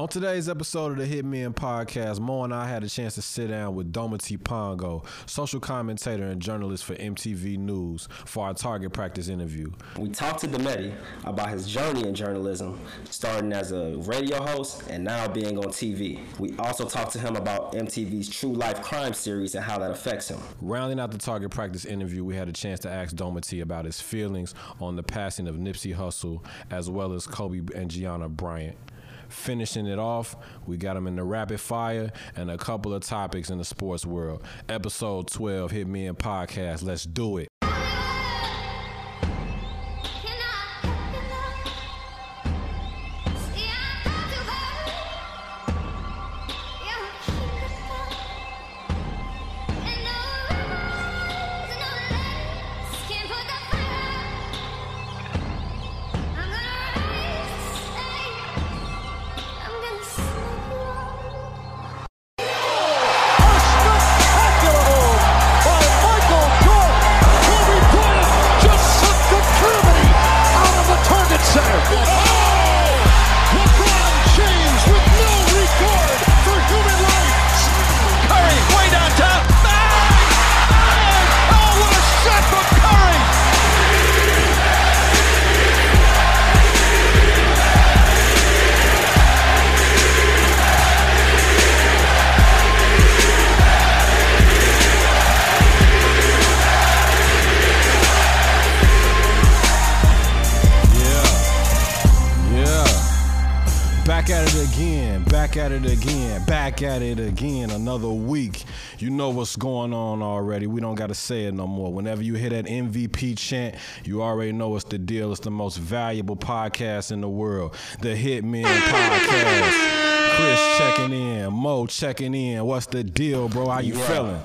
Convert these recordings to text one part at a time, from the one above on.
On today's episode of the Hitmen Podcast, Mo and I had a chance to sit down with Dometi Pongo, social commentator and journalist for MTV News, for our target practice interview. We talked to Dometi about his journey in journalism, starting as a radio host and now being on TV. We also talked to him about MTV's True Life Crime series and how that affects him. Rounding out the target practice interview, we had a chance to ask Dometi about his feelings on the passing of Nipsey Hussle, as well as Kobe and Gianna Bryant. Finishing it off, we got them in the rapid fire and a couple of topics in the sports world. Episode 12, Hitmen Podcast. Let's do it. What's going on already. We don't got to say it no more. Whenever you hear that MVP chant, you already know it's the deal. It's the most valuable podcast in the world, the Hitmen Podcast. Chris checking in, Mo checking in. What's the deal, bro? How you yeah. feeling?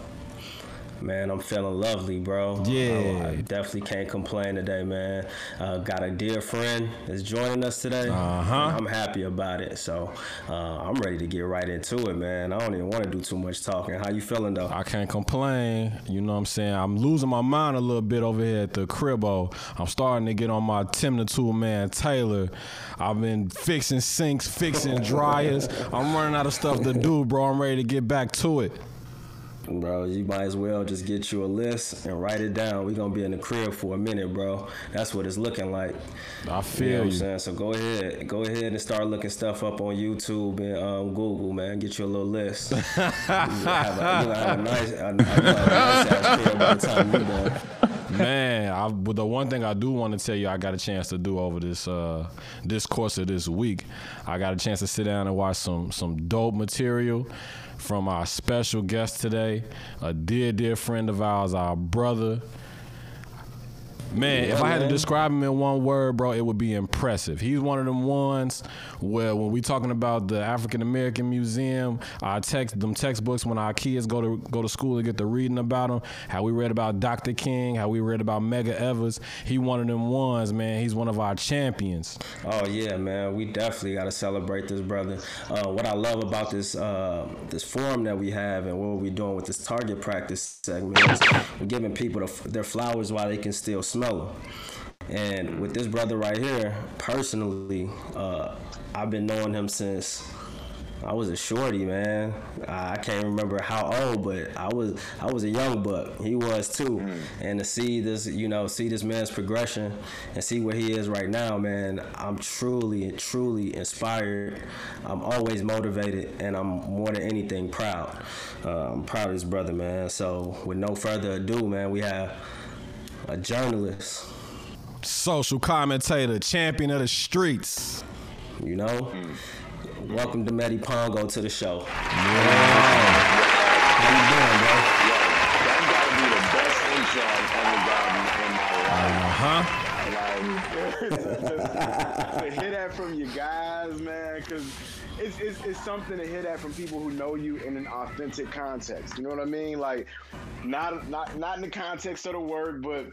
Man, I'm feeling lovely, bro. Yeah. I, I definitely can't complain today, man. Uh, got a dear friend that's joining us today. Uh-huh. I'm happy about it. So uh, I'm ready to get right into it, man. I don't even want to do too much talking. How you feeling, though? I can't complain. You know what I'm saying? I'm losing my mind a little bit over here at the cribbo. I'm starting to get on my Tim the Tool Man Taylor. I've been fixing sinks, fixing dryers. I'm running out of stuff to do, bro. I'm ready to get back to it. Bro, you might as well just get you a list and write it down. We're gonna be in the crib for a minute, bro. That's what it's looking like. I feel you. Know what I'm saying? So go ahead, go ahead and start looking stuff up on YouTube and um, Google, man. Get you a little list. you have a, you have a nice, a, a, a nice ass crib by the time you done. Man, I, but the one thing I do want to tell you, I got a chance to do over this uh, this course of this week, I got a chance to sit down and watch some some dope material from our special guest today, a dear, dear friend of ours, our brother. Man, yeah, if I had to describe him in one word, bro, it would be impressive. He's one of them ones where when we talking about the African American Museum, our text them textbooks when our kids go to go to school and get to reading about them, how we read about Dr. King, how we read about Medgar Evers. He one of them ones, man. He's one of our champions. Oh yeah, man. We definitely got to celebrate this brother. Uh, what I love about this uh, this forum that we have and what we're doing with this target practice segment is we're giving people the, their flowers while they can still smell. And with this brother right here, personally, uh, I've been knowing him since I was a shorty, man. I can't remember how old, but I was I was a young buck. He was too. Mm. And to see this, you know, see this man's progression and see where he is right now, man, I'm truly, truly inspired. I'm always motivated, and I'm more than anything proud. Uh, I'm proud of this brother, man. So, with no further ado, man, we have a journalist, social commentator, champion of the streets. You know. Mm Welcome to Dometi Pongo to the show. Yeah. How you doing, bro? Yo, that gotta be the best intro in the garden in my life. Uh huh. To hear that from you guys, man, because it's, it's, it's something to hear that from people who know you in an authentic context. You know what I mean? Like, not not not in the context of the work, but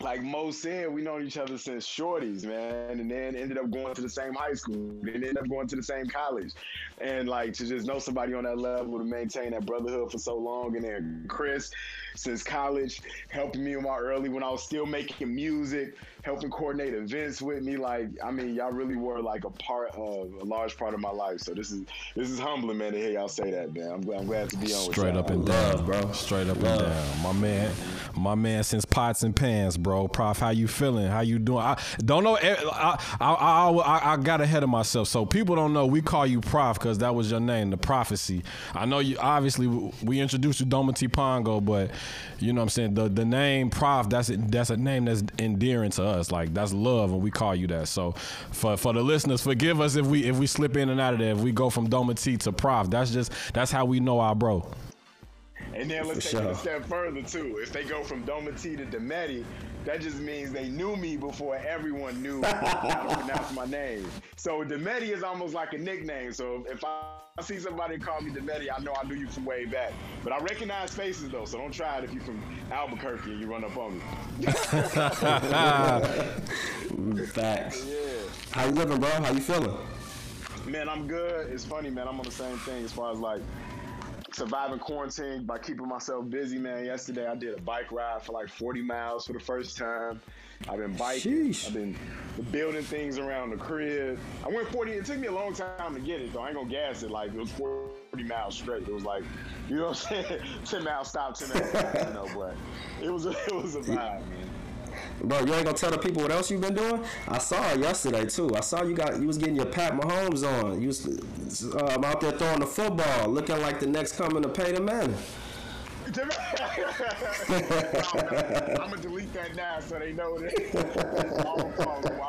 like Mo said, we known each other since shorties, man, and then ended up going to the same high school, and ended up going to the same college, and like to just know somebody on that level to maintain that brotherhood for so long, and then Chris, since college, helping me in my early when I was still making music, helping coordinate events with me. Like, I mean, y'all really were like a part of a large part of my life. So this is this is humbling, man, to hear y'all say that, man. I'm, I'm glad to be on. Straight up and down, bro. Straight up Love. and down, my man. My man, since pots and pans, bro. Prof, how you feeling? How you doing? I don't know. Eh, I I, I, I, I got ahead of myself. So people don't know. We call you Prof because that was your name, the prophecy. I know you. Obviously, we introduced you Dometi Pongo, but you know what I'm saying. The the name Prof. That's that's a name that's endearing to us. Like that's love, and we call you that. So for for the listeners, forgive us if we if we slip in and out of there. If we go from Dometi to Prof. That's just that's how we know our bro. And then let's For take sure. it a step further too. If they go from Domati to Demeti, that just means they knew me before everyone knew how to pronounce my name. So Demeti is almost like a nickname. So if I see somebody call me Demeti, I know I knew you from way back. But I recognize faces though, so don't try it if you're from Albuquerque and you run up on me. Facts. Yeah. How you living, bro? How you feeling? Man, I'm good. It's funny, man. I'm on the same thing as far as like surviving quarantine by keeping myself busy, man. Yesterday I did a bike ride for like 40 miles for the first time. I've been biking. Sheesh. I've been building things around the crib. I went 40. It took me a long time to get it, though. I ain't gonna gas it. Like it was 40 miles straight. It was like, you know what I'm saying? 10 miles stop, 10 miles you know. But it was a, it was a vibe, man. Bro, you ain't gonna tell the people what else you've been doing? I saw it yesterday too. I saw you got you was getting your Pat Mahomes on. You was uh, out there throwing the football, looking like the next coming to Peyton Manning. I'm gonna delete that now so they know that.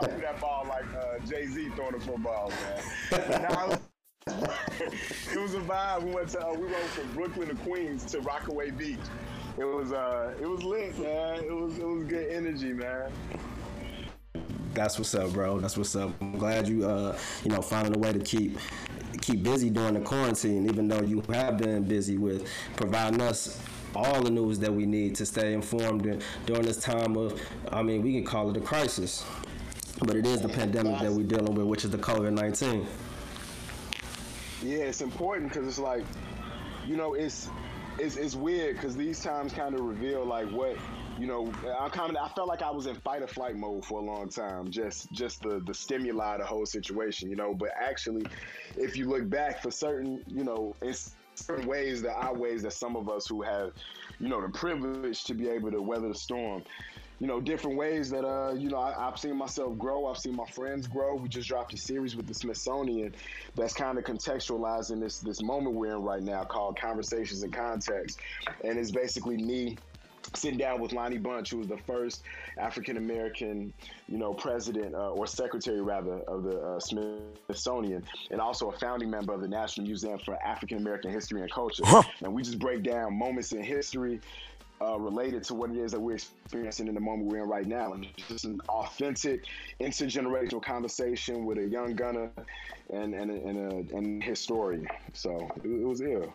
I threw that ball like uh, Jay Z throwing the football, man. It was a vibe. We went to uh, we rode from Brooklyn to Queens to Rockaway Beach it was uh it was lit, man. It was it was good energy, man. That's what's up, bro. That's what's up. I'm glad you uh you know finding a way to keep keep busy during the quarantine, even though you have been busy with providing us all the news that we need to stay informed during this time of I mean we can call it a crisis. But it is the pandemic that we're dealing with, which is the COVID nineteen. Yeah, it's important because it's like, you know, it's it's, it's weird because these times kind of reveal like what you know i kind of i felt like i was in fight or flight mode for a long time just just the the stimuli the whole situation you know but actually if you look back for certain you know in certain ways are ways that some of us who have you know the privilege to be able to weather the storm you know, different ways that, uh, you know, I, have seen myself grow. I've seen my friends grow. We just dropped a series with the Smithsonian that's kind of contextualizing this this moment we're in right now called Conversations in Context, and it's basically me sitting down with Lonnie Bunch, who was the first African American, you know, president uh, or secretary rather of the uh, Smithsonian, and also a founding member of the National Museum for African American History and Culture. Huh. And we just break down moments in history, uh, related to what it is that we're experiencing in the moment we're in right now. And just an authentic, intergenerational conversation with a young gunner and and and, a, and his story. So it, it was ill.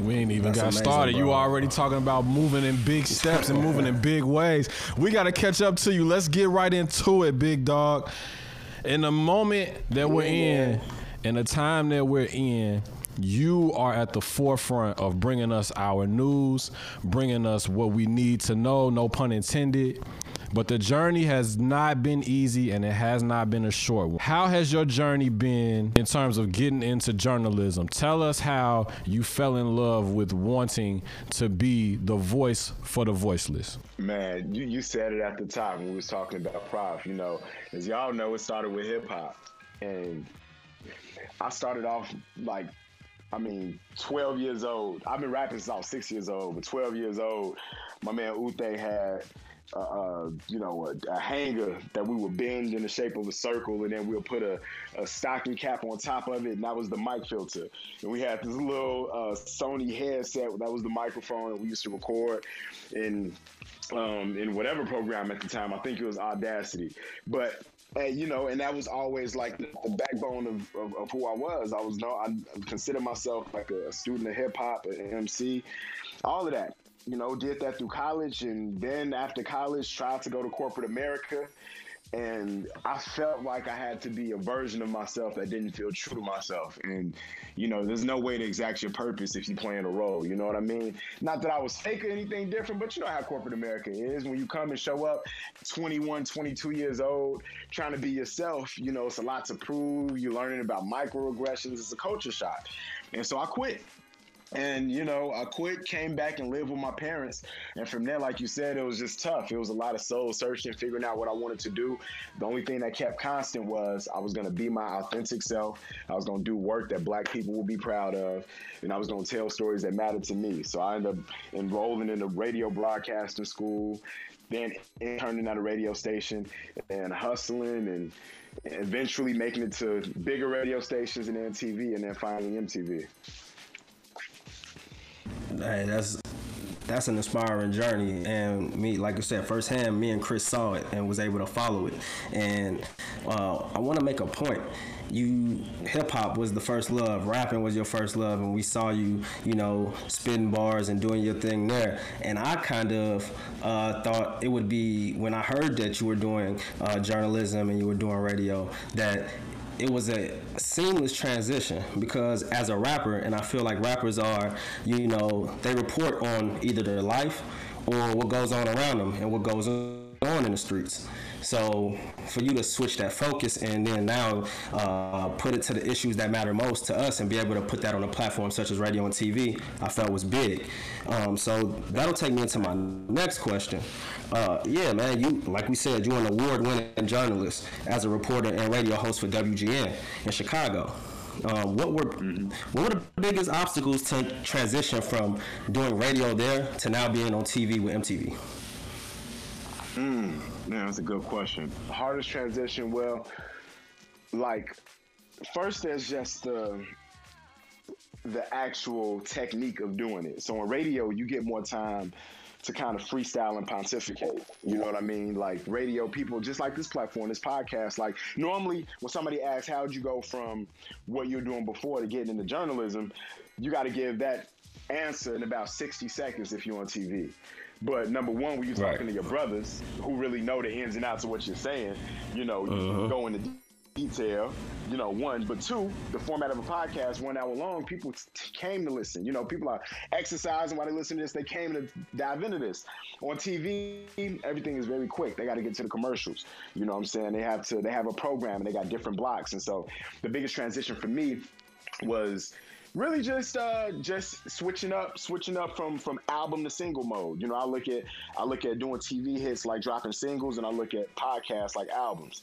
We ain't even That's got amazing, started. Bro. You already talking about moving in big steps and moving in big ways. We got to catch up to you. Let's get right into it, big dog. In the moment that we're in, in the time that we're in, you are at the forefront of bringing us our news, bringing us what we need to know, no pun intended. But the journey has not been easy and it has not been a short one. How has your journey been in terms of getting into journalism? Tell us how you fell in love with wanting to be the voice for the voiceless. Man, you, you said it at the top when we was talking about Prof. You know, as y'all know, it started with hip hop. And I started off like I mean, 12 years old. I've been rapping since I was six years old, but 12 years old, my man Ute had, uh, uh, you know, a, a, hanger that we would bend in the shape of a circle, and then we'll put a, a, stocking cap on top of it, and that was the mic filter. And we had this little uh, Sony headset that was the microphone, and we used to record in um, in whatever program at the time. I think it was Audacity, but and you know, and that was always like the, the backbone of, of, of, who I was. I was no, I consider myself like a, student of hip hop, an MC, all of that. you know, did that through college, and then after college, tried to go to corporate America and I felt like I had to be a version of myself that didn't feel true to myself. And you know, there's no way to exact your purpose if you're playing a role. You know what I mean? Not that I was fake or anything different, but you know how corporate America is. When you come and show up, 21, 22 years old, trying to be yourself, you know, it's a lot to prove. You're learning about microaggressions. It's a culture shock. And so I quit. And you know, I quit, came back and lived with my parents. And from there, like you said, it was just tough. It was a lot of soul searching, figuring out what I wanted to do. The only thing that kept constant was I was gonna be my authentic self. I was gonna do work that black people will be proud of, and I was gonna tell stories that matter to me. So I ended up enrolling in the radio broadcasting school, then interning at a radio station and hustling and eventually making it to bigger radio stations and then TV and then finally MTV. Hey, that's that's an inspiring journey. And me like i said firsthand me and chris saw it and was able to follow it. And uh, i want to make a point. You hip-hop was the first love. Rapping was your first love. And we saw you you know spitting bars and doing your thing there. And i kind of uh, thought it would be when i heard that you were doing uh, journalism and you were doing radio that it was a seamless transition because as a rapper, and I feel like rappers are, you know, they report on either their life or what goes on around them and what goes on in the streets. So for you to switch that focus and then now uh, put it to the issues that matter most to us and be able to put that on a platform such as radio and TV, I felt was big. Um, so that'll take me into my next question. Uh, yeah, man, you like we said, you're an award-winning journalist as a reporter and radio host for WGN in Chicago. Uh, what were what were the biggest obstacles to transition from doing radio there to now being on TV with MTV? Mm. Man, that's a good question. Hardest transition, well, like first there's just the the actual technique of doing it. So on radio, you get more time to kind of freestyle and pontificate. You know what I mean? Like radio people, just like this platform, this podcast. Like normally, when somebody asks, "How'd you go from what you're doing before to getting into journalism?" You got to give that answer in about 60 seconds if you're on TV. But number one, when you're talking right. to your brothers who really know the ins and outs of what you're saying, you know, uh-huh. you go into detail, you know, one, but two, the format of a podcast, one hour long, people t- came to listen. You know, people are exercising while they listen to this. They came to dive into this. On TV, everything is very quick. They got to get to the commercials. You know what I'm saying? They have to, they have a program and they got different blocks. And so the biggest transition for me was really just uh, just switching up, switching up from from album to single mode. You know, I look at I look at doing TV hits like dropping singles, and I look at podcasts like albums.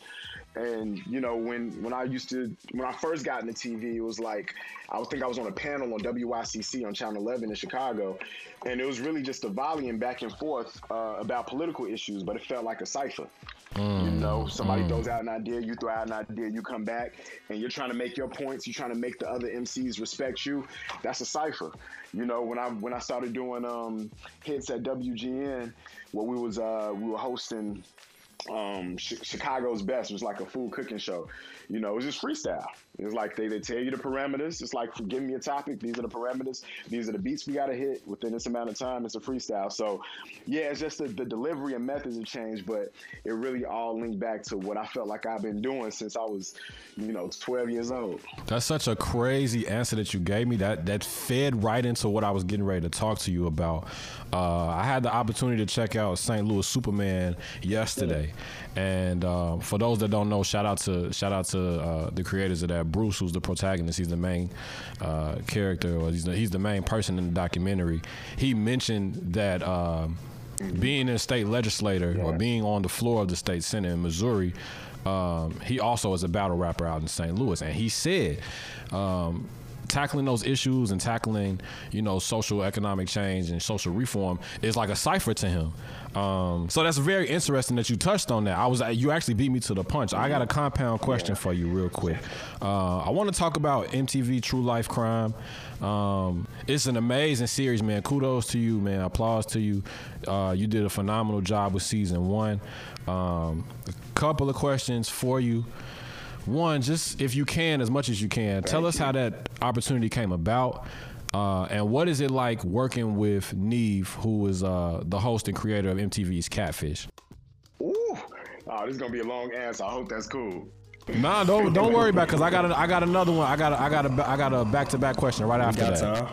And you know, when when I used to when I first got into TV, it was like I think I was on a panel on WYCC on Channel 11 in Chicago, and it was really just a volleying back and forth uh, about political issues, but it felt like a cipher. Mm, you know, somebody mm. throws out an idea, you throw out an idea, you come back, and you're trying to make your points. You're trying to make the other MCs respect you. That's a cipher. You know, when I when I started doing um, hits at WGN, where we was uh, we were hosting um, Chicago's Best it was like a food cooking show. You know, it was just freestyle. It was like they, they tell you the parameters. It's like, give me a topic. These are the parameters. These are the beats we got to hit within this amount of time. It's a freestyle. So, yeah, it's just the, the delivery and methods have changed, but it really all linked back to what I felt like I've been doing since I was, you know, 12 years old. That's such a crazy answer that you gave me. That that fed right into what I was getting ready to talk to you about. Uh, I had the opportunity to check out St. Louis Superman yesterday, and uh, for those that don't know, shout out to shout out to uh, the creators of that. Bruce, who's the protagonist, he's the main uh, character, or he's the, he's the main person in the documentary. He mentioned that. Um, being a state legislator yeah. or being on the floor of the state senate in Missouri, um, he also is a battle rapper out in St. Louis, and he said um, tackling those issues and tackling, you know, social economic change and social reform is like a cipher to him. Um, so that's very interesting that you touched on that. I was you actually beat me to the punch. I got a compound question for you, real quick. Uh, I want to talk about MTV True Life Crime. Um, it's an amazing series, man. Kudos to you, man. Applause to you. Uh, you did a phenomenal job with season one. Um, a couple of questions for you one, just if you can, as much as you can, Thank tell us you. how that opportunity came about. Uh, and what is it like working with Nev, who is uh, the host and creator of MTV's Catfish? Ooh, oh, this is gonna be a long answer. I hope that's cool. Nah, don't don't worry about because I got a, I got another one. I got a, I got a I got a back to back question right after that. Time.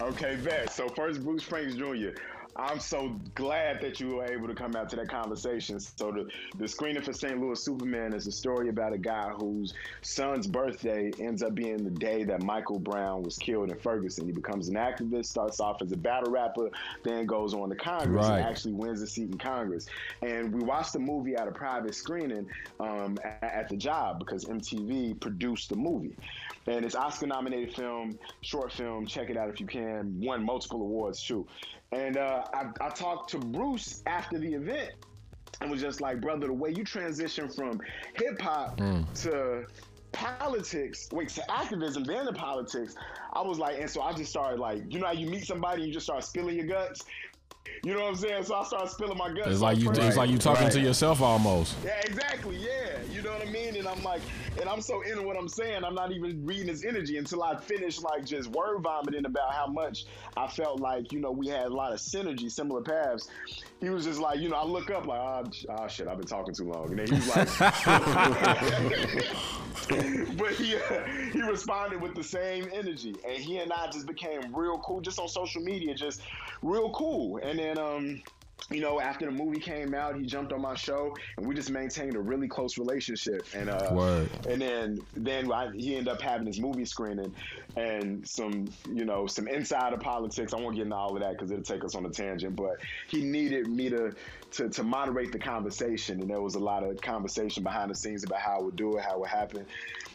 Okay, bet. So first, Bruce Franks Jr. I'm so glad that you were able to come out to that conversation. So the, the screening for St. Louis Superman is a story about a guy whose son's birthday ends up being the day that Michael Brown was killed in Ferguson. He becomes an activist, starts off as a battle rapper, then goes on to Congress Right. and actually wins a seat in Congress. And we watched the movie at a private screening um, at, at the job because MTV produced the movie. And it's Oscar nominated film, short film. Check it out if you can. Won multiple awards too. And uh, I, I talked to Bruce after the event and was just like, brother, the way you transition from hip hop to politics, wait, to activism, then to politics, I was like, and so I just started like, you know how you meet somebody, you just start spilling your guts. You know what I'm saying? So I started spilling my guts. It's like you, it's like you talking to yourself almost. yeah, exactly. Yeah, you know what I mean. And I'm like, and I'm so into what I'm saying. I'm not even reading his energy until I finish like just word vomiting about how much I felt like you know we had a lot of synergy, similar paths. He was just like, you know, I look up like, oh, oh shit, I've been talking too long, and then he was like, but he he responded with the same energy, and he and I just became real cool, just on social media, just real cool. And then um you know, after the movie came out, he jumped on my show, and we just maintained a really close relationship. And uh, Word. and then then I, he ended up having his movie screening and some you know some insider politics. I won't get into all of that because it'll take us on a tangent. But he needed me to, to to moderate the conversation, and there was a lot of conversation behind the scenes about how I would do it, how it happened.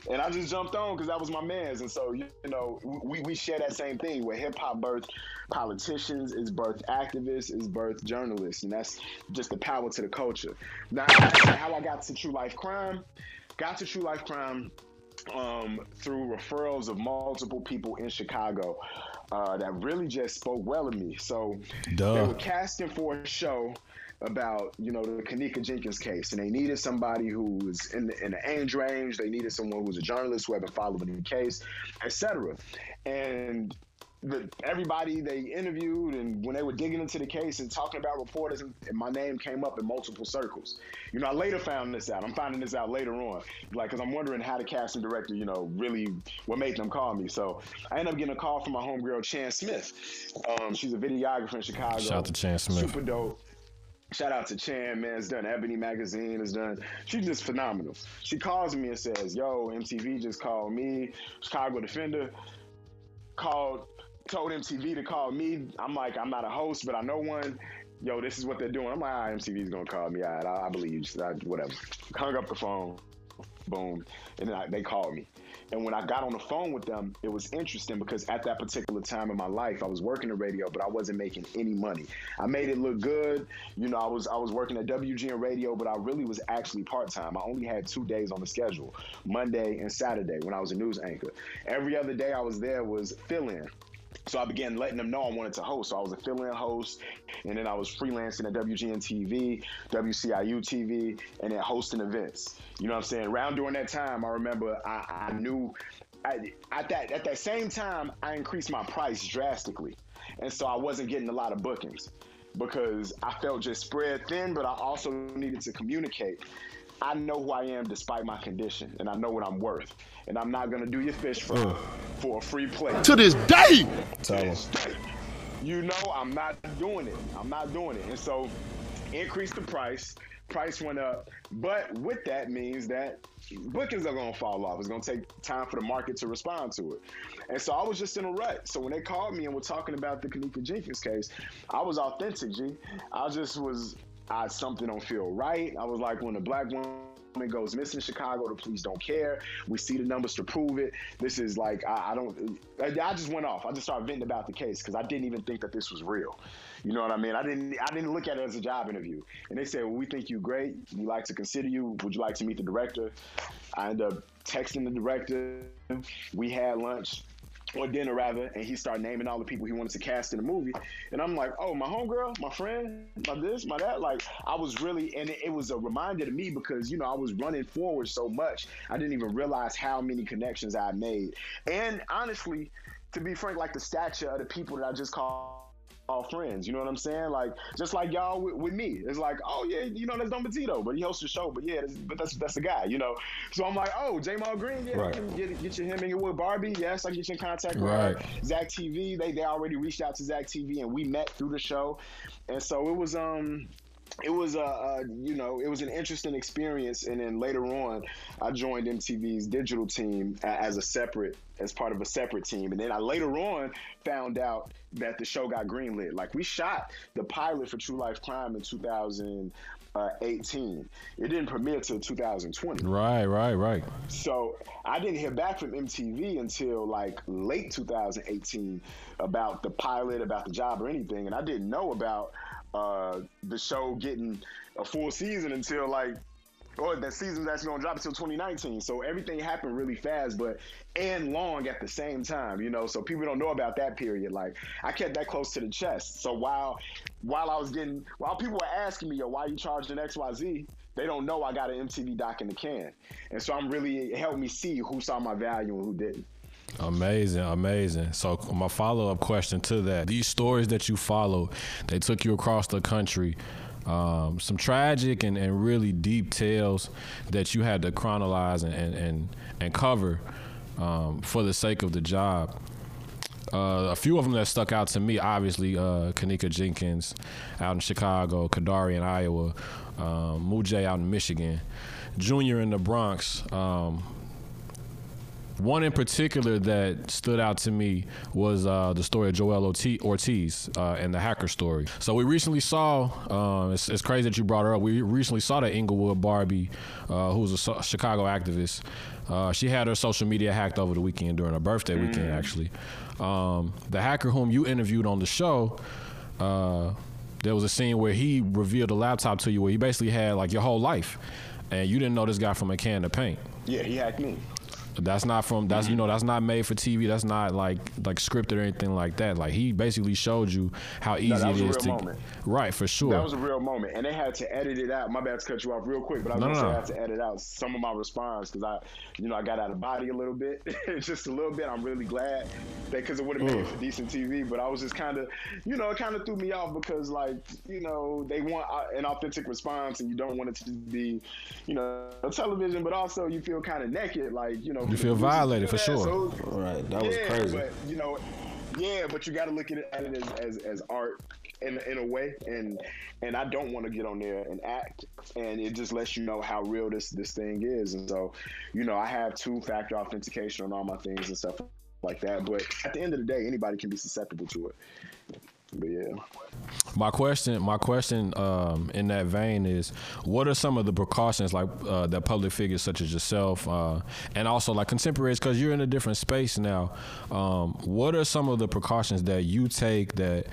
And I just jumped on because that was my man's. And so, you know, we, we share that same thing where hip hop birthed politicians, is birthed activists, is birthed journalists. And that's just the power to the culture. Now, how I got to True Life Crime, got to True Life Crime um, through referrals of multiple people in Chicago uh, that really just spoke well of me. So Duh. they were casting for a show about you know the Kenneka Jenkins case, and they needed somebody who was in the, in the age range. They needed someone who was a journalist who had been following the case, etc. And the, everybody they interviewed, and when they were digging into the case and talking about reporters, and, and my name came up in multiple circles. You know, I later found this out. I'm finding this out later on, like because I'm wondering how the casting director, you know, really what made them call me. So I ended up getting a call from my homegirl Chan Smith. Um, she's a videographer in Chicago. Shout out to Chan Smith. Super dope. Shout out to Chan, man. It's done Ebony Magazine. It's done. She's just phenomenal. She calls me and says, "Yo, MTV just called me. Chicago Defender called, told MTV to call me. I'm like, I'm not a host, but I know one. Yo, this is what they're doing. I'm like, ah, MTV's gonna call me. All right, I, I believe you. I, whatever. Hung up the phone. Boom. And then I, they called me. And when I got on the phone with them, it was interesting because at that particular time in my life, I was working the radio, but I wasn't making any money. I made it look good. You know, I was I was working at WGN radio, but I really was actually part time. I only had two days on the schedule, Monday and Saturday when I was a news anchor. Every other day I was there was fill in. So I began letting them know I wanted to host. So I was a fill-in host, and then I was freelancing at WGN TV, WCIU TV, and then hosting events. You know what I'm saying? Around during that time, I remember I, I knew I, at that at that same time I increased my price drastically, and so I wasn't getting a lot of bookings because I felt just spread thin. But I also needed to communicate. I know who I am despite my condition, and I know what I'm worth. And I'm not gonna do your fish fry for a free plate to this day. Tell him. straight. You know, I'm not doing it. I'm not doing it. And so, increase the price. Price went up. But with that means that bookings are going to fall off. It's going to take time for the market to respond to it. And so I was just in a rut. So when they called me and were talking about the Kenneka Jenkins case, I was authentic, G. I just was, I something don't feel right. I was like, when a black woman goes missing in Chicago, the police don't care. We see the numbers to prove it. This is like I, I don't. I, I just went off. I just started venting about the case because I didn't even think that this was real. You know what I mean? I didn't. I didn't look at it as a job interview. And they said, "Well, we think you great. We like to consider you. Would you like to meet the director?" I ended up texting the director. We had lunch. Or dinner rather, and he started naming all the people he wanted to cast in the movie. And I'm like, oh, my homegirl, my friend, my this, my that. Like, I was really, and it, it, was a reminder to me because, you know, I was running forward so much, I didn't even realize how many connections I made. And honestly, to be frank, like the stature of the people that I just called all friends. You know what I'm saying? Like just like y'all with, with, me. It's like, oh yeah, you know that's Don Petito, but he hosts the show. But yeah, that's, but that's that's the guy. You know. So I'm like, oh, Ja'Mal Green, yeah, right. I can get get you him in here with Barbie. Yes, I can get you in contact with right. Zach TV. They they already reached out to Zach TV and we met through the show, and so it was um it was a, uh, you know it was an interesting experience. And then later on i joined mtv's digital team as a separate as part of a separate team. And then i later on found out that the show got greenlit. Like we shot the pilot for true life crime in 2018 it didn't premiere till 2020 right right right. So i didn't hear back from mtv until like late 2018 about the pilot about the job or anything. And i didn't know about uh, the show getting a full season until like or that season's actually gonna drop until 2019. So everything happened really fast, but and long at the same time, you know. So people don't know about that period. Like I kept that close to the chest. So while while I was getting while people were asking me, yo, why you charged an XYZ, they don't know I got an MTV doc in the can. And so I'm really it helped me see who saw my value and who didn't. Amazing, amazing. So my follow up question to that: These stories that you follow, they took you across the country. Um, some tragic and, and really deep tales that you had to chronologize and and and, and cover um, for the sake of the job. Uh, a few of them that stuck out to me, obviously, uh, Kenneka Jenkins out in Chicago, Kedarie in Iowa, um, Mujey out in Michigan, Junior in the Bronx. Um, one in particular that stood out to me was uh, the story of Joel Ortiz uh, and the hacker story. So we recently saw, uh, it's, it's, crazy that you brought her up. We recently saw that Englewood Barbie, uh, who's a Chicago activist. Uh, she had her social media hacked over the weekend during her birthday mm. weekend, actually. Um, the hacker whom you interviewed on the show, uh, there was a scene where he revealed a laptop to you where he basically had like your whole life, and you didn't know this guy from a can of paint. Yeah, he hacked me. That's not from that's you know that's not made for TV. That's not like like scripted or anything like that. Like he basically showed you how easy no, it is to moment. right for sure. That was a real moment, and they had to edit it out. My bad to cut you off real quick, but I was no, gonna no, say I had to edit out some of my response because I you know I got out of body a little bit, just a little bit. I'm really glad that because it would have made for decent TV, but I was just kind of you know it kind of threw me off because like you know they want uh, an authentic response and you don't want it to be you know a television, but also you feel kind of naked like you know you feel violated for sure. So, right, that was yeah, crazy. But you know, yeah, but you got to look at it as, as, as art in in a way, and and I don't want to get on there and act, and it just lets you know how real this this thing is, and so, you know, I have two factor authentication on all my things and stuff like that. But at the end of the day, anybody can be susceptible to it. But yeah. My question, my question, um, in that vein is, what are some of the precautions like uh, that public figures such as yourself, uh, and also like contemporaries, because you're in a different space now. Um, what are some of the precautions that you take that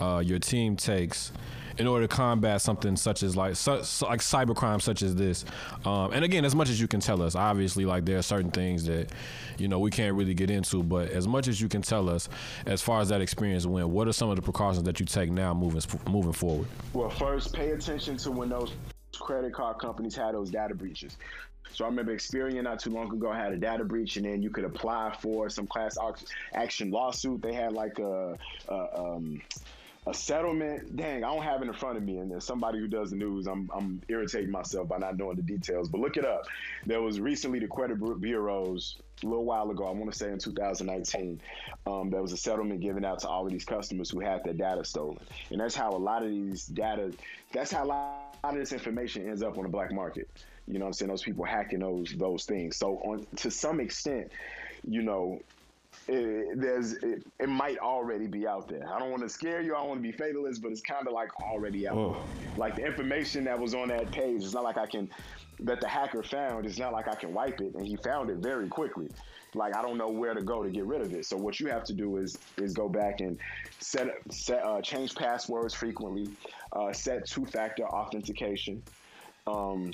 uh, your team takes? In order to combat something such as like su- like cybercrime such as this. Um, and again, as much as you can tell us, obviously, like there are certain things that you know we can't really get into. But as much as you can tell us, as far as that experience went, what are some of the precautions that you take now moving moving forward? Well, first, pay attention to when those credit card companies had those data breaches. So I remember Experian not too long ago had a data breach, and then you could apply for some class action lawsuit. They had like a, a um, a settlement. Dang, I don't have it in front of me. And there's somebody who does the news. I'm, I'm irritating myself by not knowing the details. But look it up. There was recently the credit bureaus a little while ago. I want to say in 2019. Um, there was a settlement given out to all of these customers who had their data stolen. And that's how a lot of these data. That's how a lot of this information ends up on the black market. You know I'm saying? Those people hacking those those things. So on to some extent, you know, it, there's it, it, might already be out there. I don't want to scare you. I don't want to be fatalist, but it's kind of like already out. Oh. Like the information that was on that page, it's not like I can that the hacker found. It's not like I can wipe it, and he found it very quickly. Like I don't know where to go to get rid of it. So what you have to do is is go back and set set uh, change passwords frequently, uh, set two factor authentication. Um,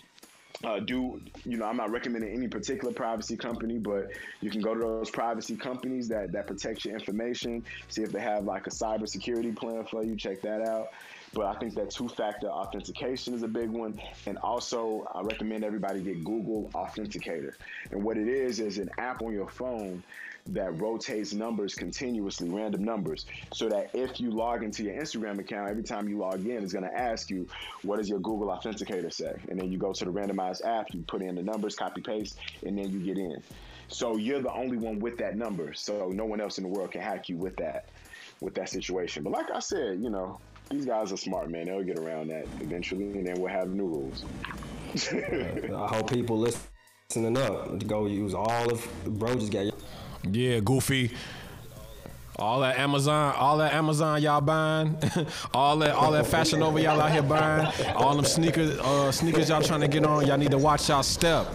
uh, do you know i'm not recommending any particular privacy company but you can go to those privacy companies that that protect your information see if they have like a cybersecurity plan for you check that out but I think that two factor authentication is a big one. And also, I recommend everybody get Google Authenticator. And what it is, is an app on your phone that rotates numbers continuously, random numbers, so that if you log into your Instagram account, every time you log in, it's going to ask you, what does your Google Authenticator say? And then you go to the randomized app, you put in the numbers, copy paste, and then you get in. So you're the only one with that number. So no one else in the world can hack you with that, with that situation. But like I said, you know, these guys are smart, man. They'll get around that eventually, and then we'll have new rules. I hope people listening up to go use all of bro just got. Yeah, Goofy. All that Amazon, all that Amazon y'all buying, all that all that fashion over y'all out here buying, all them sneakers, uh, sneakers y'all trying to get on, y'all need to watch y'all step.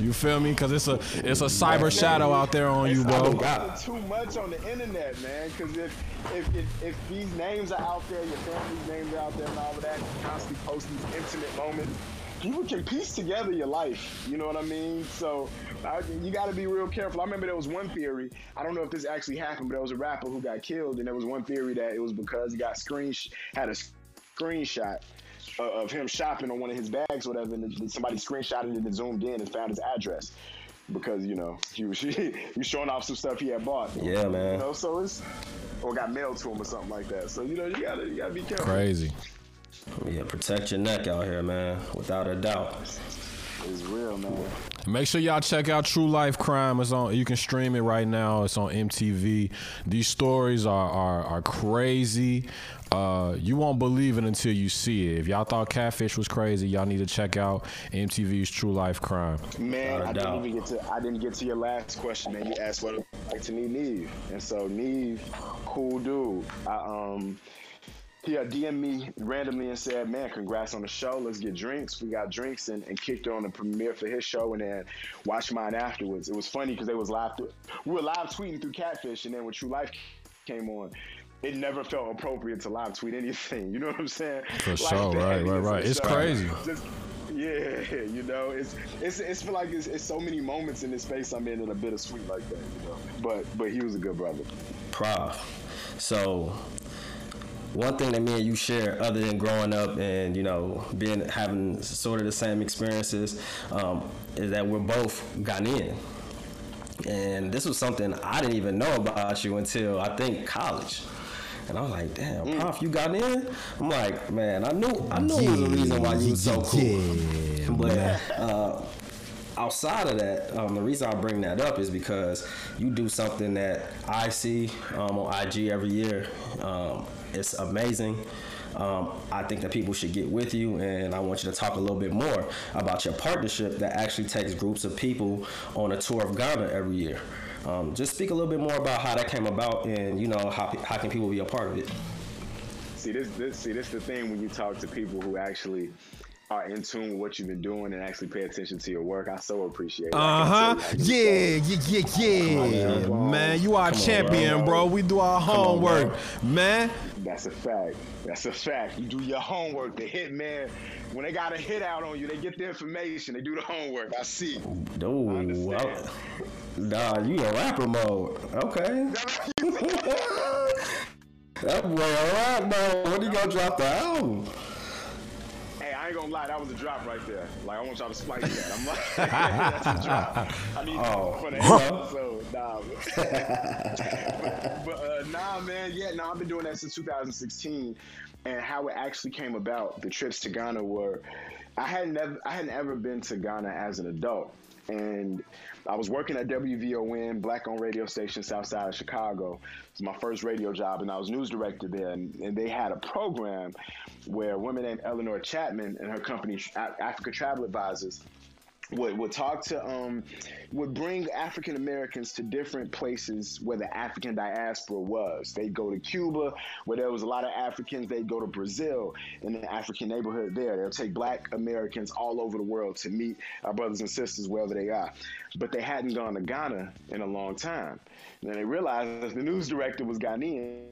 You feel me? Cause it's a it's a cyber shadow out there on you, bro. Too much on the internet, man. Cause if if, if if these names are out there, your family's names are out there, and all of that, constantly posting these intimate moments, people can piece together your life. You know what I mean? So I, you got to be real careful. I remember there was one theory. I don't know if this actually happened, but there was a rapper who got killed, and there was one theory that it was because he got screen had a screenshot of him shopping on one of his bags, or whatever, and somebody screenshotted it and zoomed in and found his address because you know he was he was showing off some stuff he had bought. Yeah, man. You know, so it's or got mailed to him or something like that. So you know you gotta you gotta be careful. Crazy. Yeah, protect your neck out here, man. Without a doubt. It's real, man. Make sure y'all check out True Life Crime. It's on. You can stream it right now. It's on MTV. These stories are are, are crazy. Uh, you won't believe it until you see it. If y'all thought Catfish was crazy, y'all need to check out MTV's True Life Crime. Man, I didn't even get to I didn't get to your last question, man. You asked what like to meet Nev, and so Nev, cool dude. I um he uh, DM'd me randomly and said, "Man, congrats on the show. Let's get drinks." We got drinks and, and kicked on the premiere for his show, and then watched mine afterwards. It was funny because they was live. Th- we were live tweeting through Catfish, and then when True Life came on, it never felt appropriate to live tweet anything. You know what I'm saying? For like sure, right, right, right. It's crazy. Just, yeah, you know, it's it's it's feel like it's, it's, so many moments in this space I'm in and a bittersweet like that, you know. But but he was a good brother. Prof. So one thing that me and you share, other than growing up and you know being having sort of the same experiences, um, is that we're both Ghanaian. And this was something I didn't even know about you until I think college. And I was like, damn, mm. Prof, you got in? I'm like, man, I knew I knew yeah, it was a reason why you was so cool. Yeah, but uh, outside of that, um, the reason I bring that up is because you do something that I see um, on IG every year. Um, it's amazing. Um, I think that people should get with you, and I want you to talk a little bit more about your partnership that actually takes groups of people on a tour of Ghana every year. Um, just speak a little bit more about how that came about, and you know how how can people be a part of it. See this, this see this is the thing when you talk to people who actually are in tune with what you've been doing and actually pay attention to your work. I so appreciate it. Uh huh. Yeah, yeah, yeah, yeah. On, man. you are a champion, on, bro. We do our homework, on, man. That's a fact. That's a fact. You do your homework. The hit man, when they got a hit out on you, they get the information. They do the homework. I see. Dude, well, nah, you a rapper mode. Okay. that boy alright, man. When you gonna drop the album? I ain't gonna lie, that was a drop right there. Like I want y'all to spike that. I'm like, that's a drop. I need oh. for the episode. Nah, but, but uh, nah, man, yeah, nah, I've been doing that since 2016, and how it actually came about. The trips to Ghana were, I hadn't ever, I hadn't ever been to Ghana as an adult, and I was working at WVON, black on radio station, south side of Chicago. It was my first radio job, and I was news director there. And, and they had a program where a woman named Eleanor Chapman and her company, Africa Travel Advisors, would, would talk to um would bring African Americans to different places where the African diaspora was. They'd go to Cuba where there was a lot of Africans. They'd go to Brazil in the African neighborhood there. They'll take Black Americans all over the world to meet our brothers and sisters wherever they are. But they hadn't gone to Ghana in a long time. And then they realized the news director was Ghanaian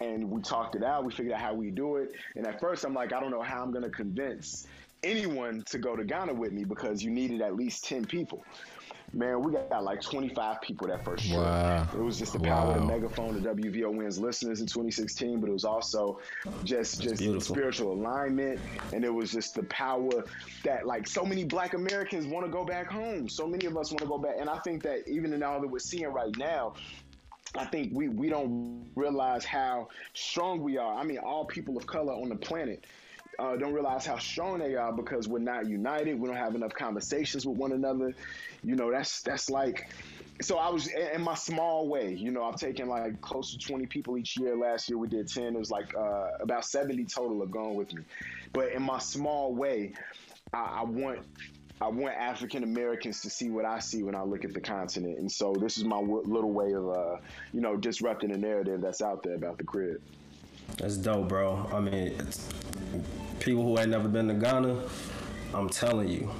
and we talked it out. We figured out how we do it. And at first, I'm like, I don't know how I'm going to convince anyone to go to Ghana with me because you needed at least 10 people. Man, we got like 25 people that first trip. Wow. It was just the power of the megaphone, the WVON's listeners in 2016, but it was also just just beautiful. spiritual alignment, and it was just the power that like so many Black Americans want to go back home. So many of us want to go back, and I think that even in all that we're seeing right now, I think we, we don't realize how strong we are. I mean, all people of color on the planet uh, don't realize how strong they are because we're not united. We don't have enough conversations with one another. You know, that's that's like. So I was in my small way. You know, I've taken like close to 20 people each year. Last year we did 10. It was like uh, about 70 total have gone with me. But in my small way, I, I want I want African Americans to see what I see when I look at the continent, and so this is my w- little way of, uh, you know, disrupting the narrative that's out there about the crib. That's dope, bro. I mean, it's, people who ain't never been to Ghana, I'm telling you,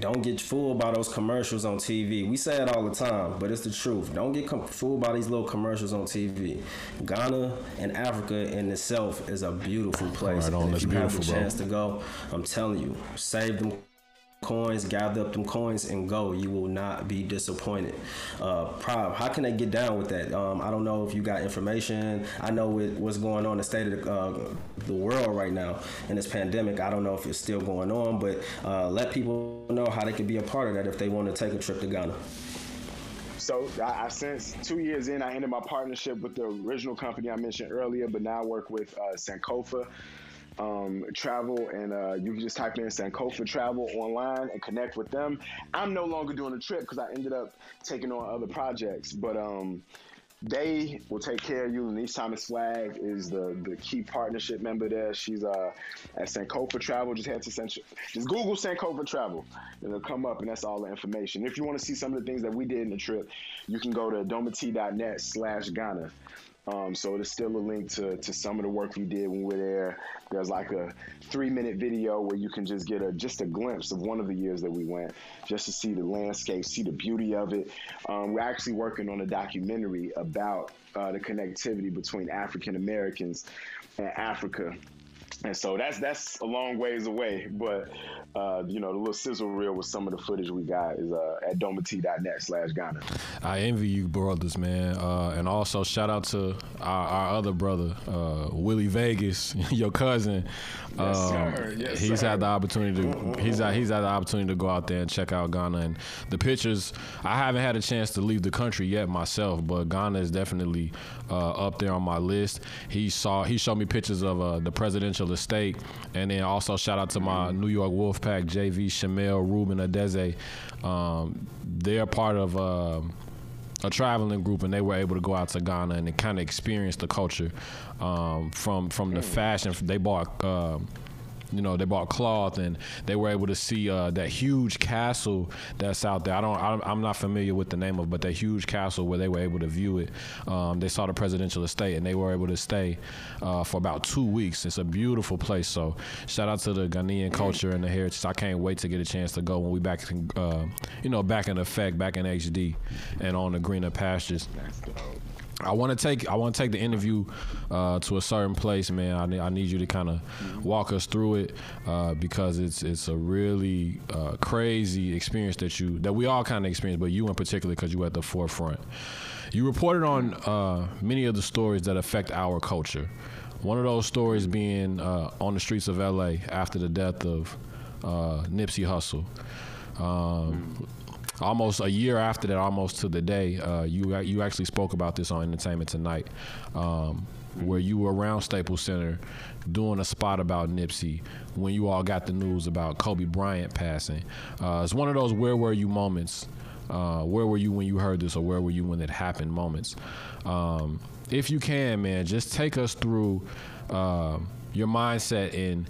don't get fooled by those commercials on TV. We say it all the time, but it's the truth. Don't get com- fooled by these little commercials on TV. Ghana and Africa in itself is a beautiful place. Right on, if you have the beautiful, bro. chance to go, I'm telling you, save them coins, gather up them coins, and go. You will not be disappointed. Uh, Prob, how can they get down with that? Um, I don't know if you got information. I know with what's going on the state of the, uh, the world right now in this pandemic. I don't know if it's still going on, but uh, let people know how they can be a part of that if they want to take a trip to Ghana. So I, I since two years in, I ended my partnership with the original company I mentioned earlier, but now I work with uh, Sankofa um, Travel, and uh, you can just type in Sankofa Travel online and connect with them. I'm no longer doing the trip because I ended up taking on other projects, but um, they will take care of you. Denise Thomas Flag is the, the key partnership member there. She's uh, at Sankofa Travel. Just head to San- just Google Sankofa Travel, and it'll come up, and that's all the information. If you want to see some of the things that we did in the trip, you can go to dometi.net slash Ghana. Um, so there's still a link to, to some of the work we did when we were there. There's like a three minute video where you can just get a just a glimpse of one of the years that we went, just to see the landscape, see the beauty of it. Um, we're actually working on a documentary about uh, the connectivity between African Americans and Africa. And so that's that's a long ways away, but uh, you know the little sizzle reel with some of the footage we got is uh, at dometi.net slash Ghana. I envy you, brothers, man. Uh, and also shout out to our, our other brother, uh, Willie Vegas, your cousin. Yes, Um, sir. Yes, he's sir. had the opportunity to he's had, he's had the opportunity to go out there and check out Ghana and the pictures. I haven't had a chance to leave the country yet myself, but Ghana is definitely uh, up there on my list. He saw he showed me pictures of uh, the presidential estate, and then also shout out to my New York Wolfpack JV Shamel Ruben Adeze. Um, they're part of. um a traveling group and they were able to go out to Ghana and kind of experience the culture um, from from the fashion. They bought. um you know, they bought cloth and they were able to see uh, that huge castle that's out there. I don't, I'm I'm not familiar with the name of, but that huge castle where they were able to view it. Um, they saw the presidential estate and they were able to stay uh, for about two weeks. It's a beautiful place. So shout out to the Ghanaian culture and the heritage. I can't wait to get a chance to go when we back, uh, you know, back in effect, back in HD, and on the greener pastures. I want to take I want to take the interview uh, to a certain place, man. I need, I need you to kind of walk us through it uh, because it's it's a really uh, crazy experience that you that we all kind of experience, but you in particular because you at the forefront. You reported on uh, many of the stories that affect our culture. One of those stories being uh, on the streets of LA after the death of uh, Nipsey Hussle. Um, almost a year after that, almost to the day, uh, you you actually spoke about this on Entertainment Tonight, um, where you were around Staples Center doing a spot about Nipsey when you all got the news about Kobe Bryant passing. Uh, it's one of those where were you moments. Uh, where were you when you heard this, or where were you when it happened? Moments. Um, if you can, man, just take us through uh, your mindset in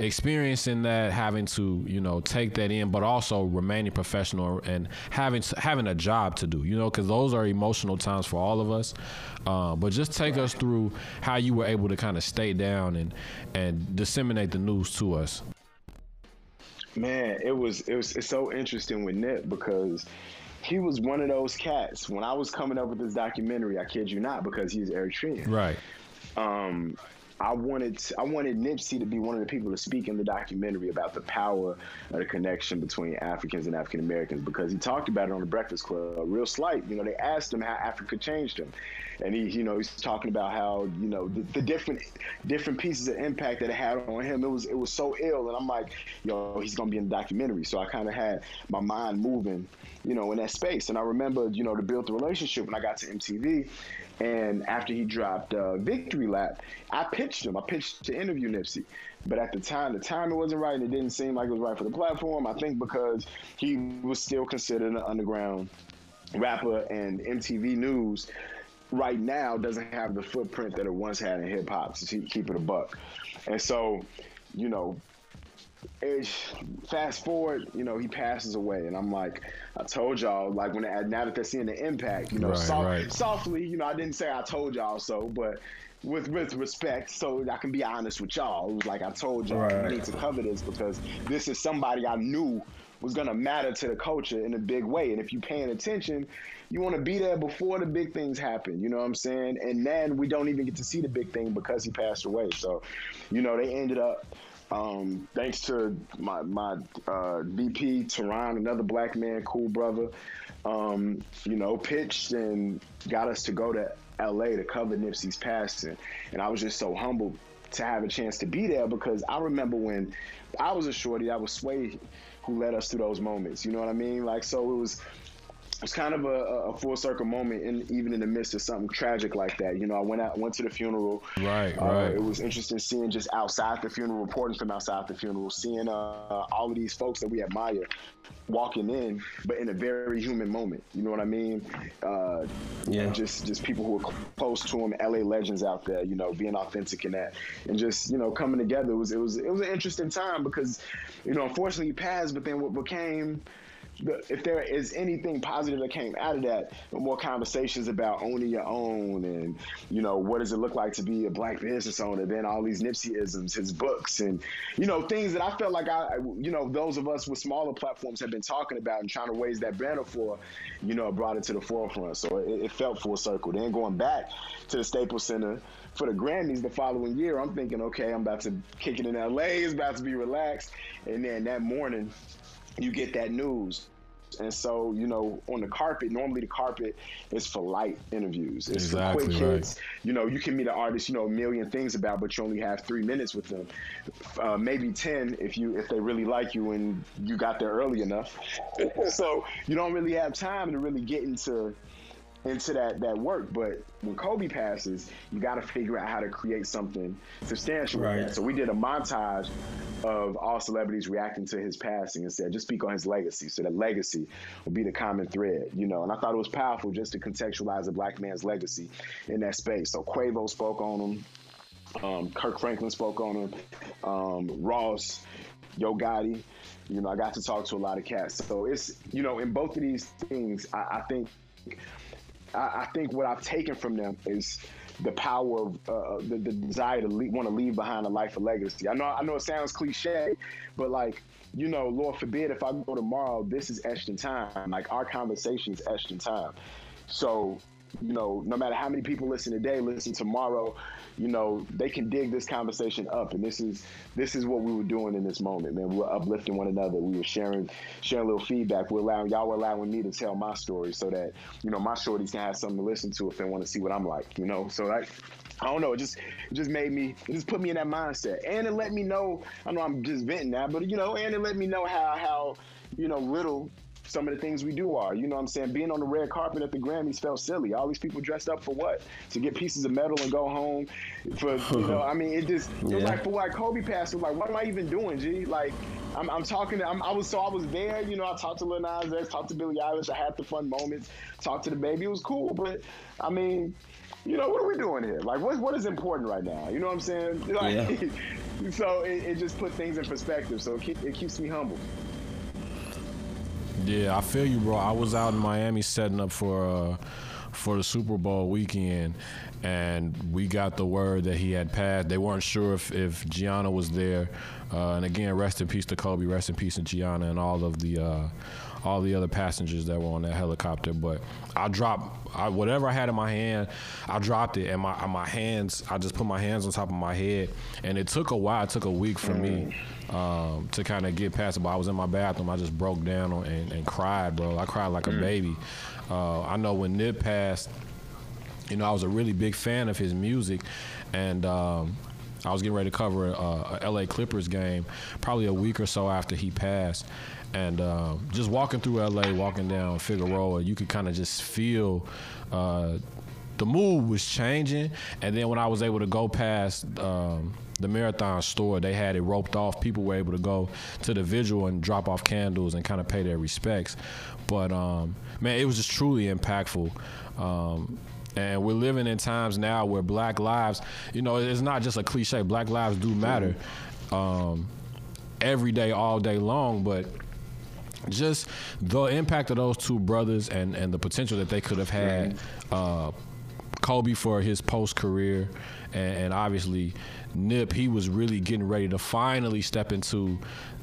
experiencing that, having to you know take that in, but also remaining professional and having having a job to do. You know, because those are emotional times for all of us. Uh, but just take us through how you were able to kind of stay down and and disseminate the news to us. Man, it was it was it's so interesting with Nip because he was one of those cats. When I was coming up with this documentary, I kid you not, because he's Eritrean. Right. Um, I wanted I wanted Nipsey to be one of the people to speak in the documentary about the power of the connection between Africans and African Americans because he talked about it on the Breakfast Club. Real slight, you know, they asked him how Africa changed him, and he, you know, he's talking about how you know the, the different different pieces of impact that it had on him. It was it was so ill, and I'm like, yo, he's gonna be in the documentary. So I kind of had my mind moving, you know, in that space. And I remember, you know, to build the relationship when I got to MTV and after he dropped uh, Victory Lap, I pitched him. I pitched to interview Nipsey. But at the time, the timing wasn't right, and it didn't seem like it was right for the platform. I think because he was still considered an underground rapper, and MTV News right now doesn't have the footprint that it once had in hip hop. To keep it a buck, and so, you know, fast forward, you know, he passes away, and I'm like, I told y'all, like when it, now that they're seeing the impact, you know, right, soft, right. softly, you know, I didn't say I told y'all so, but with with respect, so I can be honest with y'all. It was like I told y'all, right. I need to cover this because this is somebody I knew was gonna matter to the culture in a big way, and if you're paying attention, you want to be there before the big things happen. You know what I'm saying? And then we don't even get to see the big thing because he passed away. So, you know, they ended up um, thanks to my my uh, VP Tehran, another black man, cool brother, um, you know, pitched and got us to go to LA to cover Nipsey's passing, and I was just so humbled to have a chance to be there because I remember when I was a shorty, I was Sway who led us through those moments. You know what I mean? Like so, it was it's kind of a, a, full circle moment, in, even in the midst of something tragic like that. You know, I went out, went to the funeral. Right, uh, right. It was interesting seeing just outside the funeral, reporting from outside the funeral, seeing uh, all of these folks that we admire walking in, but in a very human moment. You know what I mean? Uh, yeah. Just just people who are close to him, LA legends out there. You know, being authentic in that, and just you know coming together. It was it was it was an interesting time because, you know, unfortunately he passed, but then what became if there is anything positive that came out of that, more conversations about owning your own and, you know, what does it look like to be a black business owner, then all these Nipseyisms, his books, and, you know, things that I felt like I, you know, those of us with smaller platforms have been talking about and trying to raise that banner for, you know, brought it to the forefront. So it, it felt full circle. Then going back to the Staples Center for the Grammys the following year, I'm thinking, okay, I'm about to kick it in LA, it's about to be relaxed. And then that morning, you get that news. And so, you know, on the carpet, normally the carpet is for light interviews. It's exactly, for quick right. hits. You know, you can meet an artist, you know, a million things about, but you only have three minutes with them. Uh, maybe ten if you if they really like you and you got there early enough. so you don't really have time to really get into into that that work. But when Kobe passes, you got to figure out how to create something substantial. Right. So we did a montage of all celebrities reacting to his passing and said, just speak on his legacy. So that legacy will be the common thread, you know. And I thought it was powerful just to contextualize a black man's legacy in that space. So Quavo spoke on him. Um, Kirk Franklin spoke on him. Um, Ross, Yo Gotti. You know, I got to talk to a lot of cats. So it's, you know, in both of these things, I, I think I, I think what I've taken from them is the power of uh, uh the, the, desire to want to leave behind a life of legacy. I know I know it sounds cliche, but like you know, Lord forbid if I go tomorrow, this is etched in time. Like our conversation is etched in time. So you know, no matter how many people listen today, listen tomorrow, you know, they can dig this conversation up. And this is this is what we were doing in this moment, man. We were uplifting one another. We were sharing sharing a little feedback. We're allowing y'all were allowing me to tell my story so that, you know, my shorties can have something to listen to if they want to see what I'm like, you know. So like I don't know. It just it just made me it just put me in that mindset, and it let me know. I know I'm just venting now, but you know, and it let me know how how you know little some of the things we do are. You know what I'm saying? Being on the red carpet at the Grammys felt silly. All these people dressed up for what? To get pieces of metal and go home. For you know, I mean, it just it was like for why Kobe passed. It was like, what am I even doing, G? Like, I'm, I'm talking. To, I'm, i was so I was there. You know, I talked to Lil Nas X, talked to Billie Eilish. I had the fun moments. Talked to the baby. It was cool, but I mean. You know what are we doing here? Like, what what is important right now? You know what I'm saying? Like, yeah. so it, it, just put things in perspective. So it, keep, it keeps me humble. Yeah, I feel you, bro. I was out in Miami setting up for uh, for the Super Bowl weekend, and we got the word that he had passed. They weren't sure if, if Gianna was there. Uh, and again, rest in peace to Kobe. Rest in peace to Gianna and all of the uh, all the other passengers that were on that helicopter. But I dropped I, whatever I had in my hand, I dropped it, and my my hands, I just put my hands on top of my head, and it took a while. It took a week for me um, to kind of get past it. But I was in my bathroom, I just broke down and, and cried, bro. I cried like a baby. Uh, I know when Nip passed, you know, I was a really big fan of his music, and. Um, I was getting ready to cover a, a LA Clippers game probably a week or so after he passed. And uh, just walking through LA, walking down Figueroa, you could kind of just feel uh, the mood was changing. And then when I was able to go past um, the marathon store, they had it roped off. People were able to go to the vigil and drop off candles and kind of pay their respects. But um, man, it was just truly impactful. Um, and we're living in times now where black lives, you know, it's not just a cliche. Black lives do matter um, every day, all day long. But just the impact of those two brothers and, and the potential that they could have had. Uh, Kobe for his post career, and, and, obviously Nip, he was really getting ready to finally step into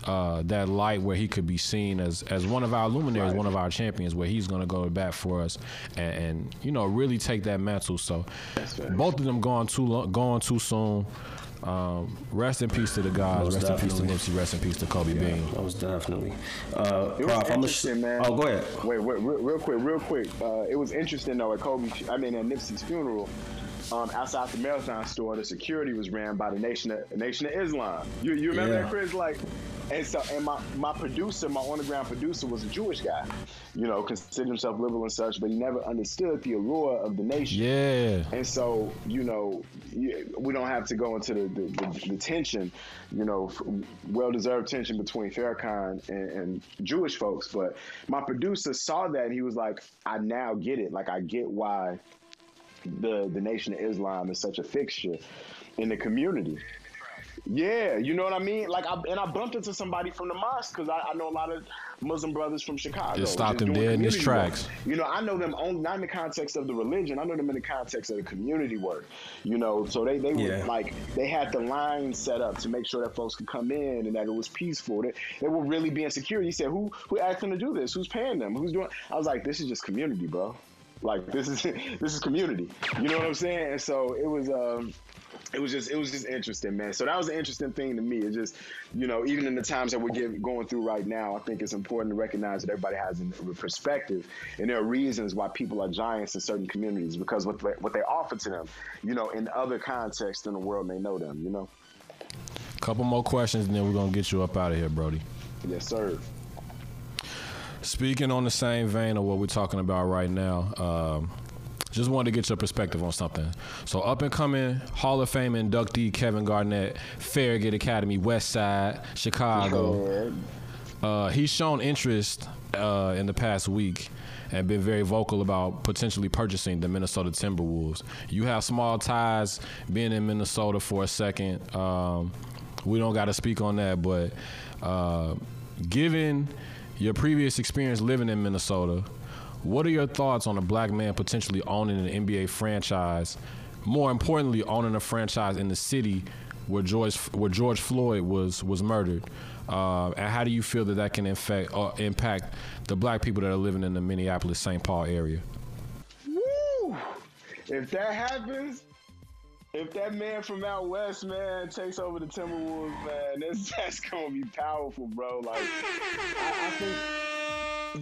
uh, that light where he could be seen as as one of our luminaries, right. one of our champions, where he's going to go to bat for us and, and, you know really take that mantle. So both of them gone too long, going too soon. Um, rest in peace to the guys. Most rest definitely. in peace to Nipsey. Rest in peace to Kobe yeah, Bean. Most definitely. Uh, it was interesting, man. Oh, go ahead. Wait, wait real, real quick, real quick. Uh, it was interesting though at Kobe. I mean, at Nipsey's funeral. Um, outside the marathon store, the security was ran by the Nation of, Nation of Islam. You, you remember yeah. that, Chris? Like, and so, and my, my producer, my on the ground producer, was a Jewish guy, you know, considered himself liberal and such, but he never understood the allure of the nation. Yeah. And so, you know, we don't have to go into the, the, the, the tension, you know, well deserved tension between Farrakhan and, and Jewish folks. But my producer saw that and he was like, I now get it. Like, I get why the, the Nation of Islam is such a fixture in the community. Yeah, you know what I mean. Like, I, and I bumped into somebody from the mosque because I, I, know a lot of Muslim brothers from Chicago. Just stopped them dead in his tracks. Work. You know, I know them only not in the context of the religion. I know them in the context of the community work. You know, so they they yeah. were like they had the line set up to make sure that folks could come in and that it was peaceful. They, they were really being secure. He said, "Who who asked them to do this? Who's paying them? Who's doing?" I was like, "This is just community, bro." Like this is this is community. You know what I'm saying? And so it was um it was just it was just interesting, man. So that was an interesting thing to me. It just, you know, even in the times that we're getting, going through right now, I think it's important to recognize that everybody has a perspective, and there are reasons why people are giants in certain communities because what they, what they offer to them, you know, in other contexts in the world, they know them, you know. Couple more questions, and then we're gonna get you up out of here, Brody. Yes, sir. Speaking on the same vein of what we're talking about right now, um, just wanted to get your perspective on something. So, up and coming Hall of Fame inductee Kevin Garnett, Farragut Academy, West Side, Chicago. Uh, he's shown interest uh, in the past week and been very vocal about potentially purchasing the Minnesota Timberwolves. You have small ties being in Minnesota for a second. Um, we don't got to speak on that, but uh, given your previous experience living in Minnesota, what are your thoughts on a black man potentially owning an NBA franchise? More importantly, owning a franchise in the city where George where George Floyd was was murdered, uh, and how do you feel that that can infect, uh, impact the black people that are living in the Minneapolis St. Paul area? Woo! If that happens, if that man from out west, man, takes over the Timberwolves, man, that's that's gonna be powerful, bro. Like, I, I think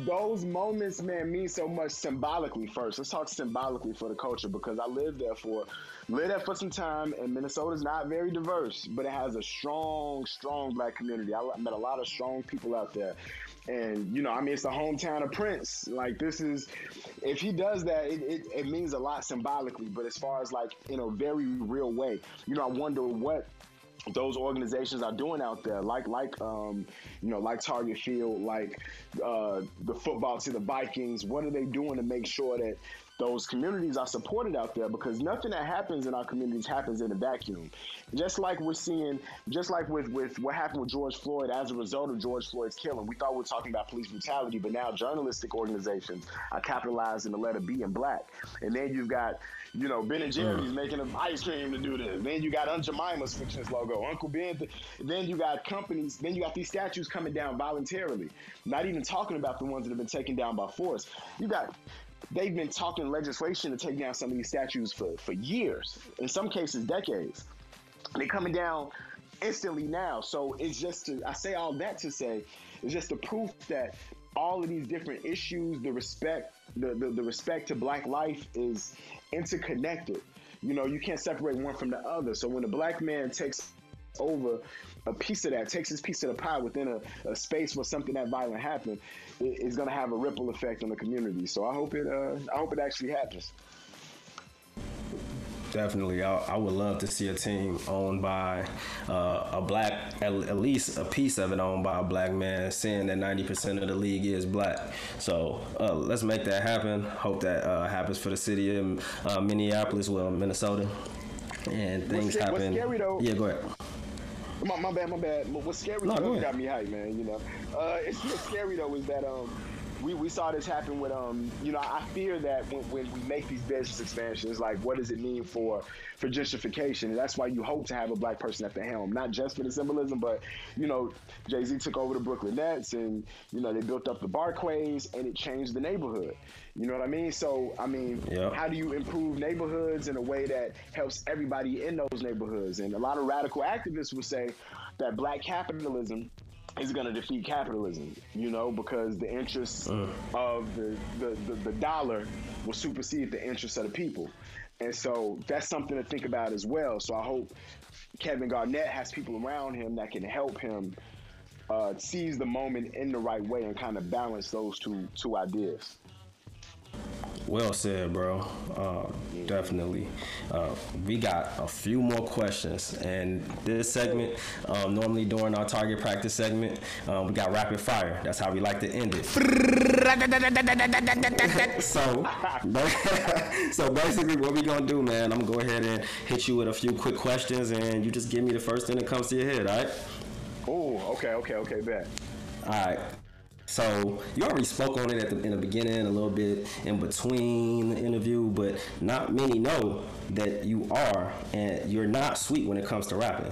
those moments, man, mean so much symbolically. First, let's talk symbolically for the culture because I lived there for lived there for some time, and Minnesota's not very diverse, but it has a strong, strong black community. I met a lot of strong people out there, and you know, I mean, it's the hometown of Prince. Like this is, if he does that, it, it, it means a lot symbolically. But as far as like in a very real way, you know, I wonder what those organizations are doing out there, like like um, you know, like Target Field, like uh, the football to the Vikings. What are they doing to make sure that those communities are supported out there because nothing that happens in our communities happens in a vacuum. Just like we're seeing, just like with, with what happened with George Floyd as a result of George Floyd's killing, we thought we were talking about police brutality, but now journalistic organizations are capitalizing the letter B in black. And then you've got, you know, Ben and Jerry's making an ice cream to do this. Then you got Aunt Jemima's this logo, Uncle Ben. Th- then you got companies, then you got these statues coming down voluntarily. Not even talking about the ones that have been taken down by force. You got they've been talking legislation to take down some of these statues for, for years, in some cases decades. They're coming down instantly now. So it's just to I say all that to say it's just a proof that all of these different issues, the respect, the, the, the respect to black life is interconnected. You know, you can't separate one from the other. So when a black man takes over a piece of that, takes his piece of the pie within a, a space where something that violent happened, it, it's going to have a ripple effect on the community. So I hope it, uh, I hope it actually happens. Definitely, I, I, would love to see a team owned by uh, a black, at, at, least a piece of it owned by a black man, seeing that 90% of the league is black. So uh, let's make that happen. Hope that uh, happens for the city of uh, Minneapolis, well, Minnesota, and things what's, happen. What's scary though? Yeah, go ahead. My, my bad, my bad. What's scary no, though got me hyped, man. You know, uh, it's what's scary though is that um we, we saw this happen with um you know I fear that when, when we make these business expansions like what does it mean for for gentrification? And that's why you hope to have a black person at the helm not just for the symbolism but you know Jay Z took over the Brooklyn Nets and you know they built up the Barclays and it changed the neighborhood. You know what I mean? So I mean yep. how do you improve neighborhoods in a way that helps everybody in those neighborhoods? And a lot of radical activists would say that black capitalism is going to defeat capitalism, you know, because the interests uh. of the, the, the, the, dollar will supersede the interests of the people. And so that's something to think about as well. So I hope Kevin Garnett has people around him that can help him uh, seize the moment in the right way and kind of balance those two two ideas. Well said, bro. Uh, definitely. Uh, we got a few more questions, and this segment, um, normally during our target practice segment, uh, we got rapid fire. That's how we like to end it. so, so basically, what we gonna do, man? I'm gonna go ahead and hit you with a few quick questions, and you just give me the first thing that comes to your head. All right? Oh, okay, okay, okay, bet. All right. So you already spoke on it at the, in the beginning, a little bit in between the interview, but not many know that you are, and you're not sweet when it comes to rapping.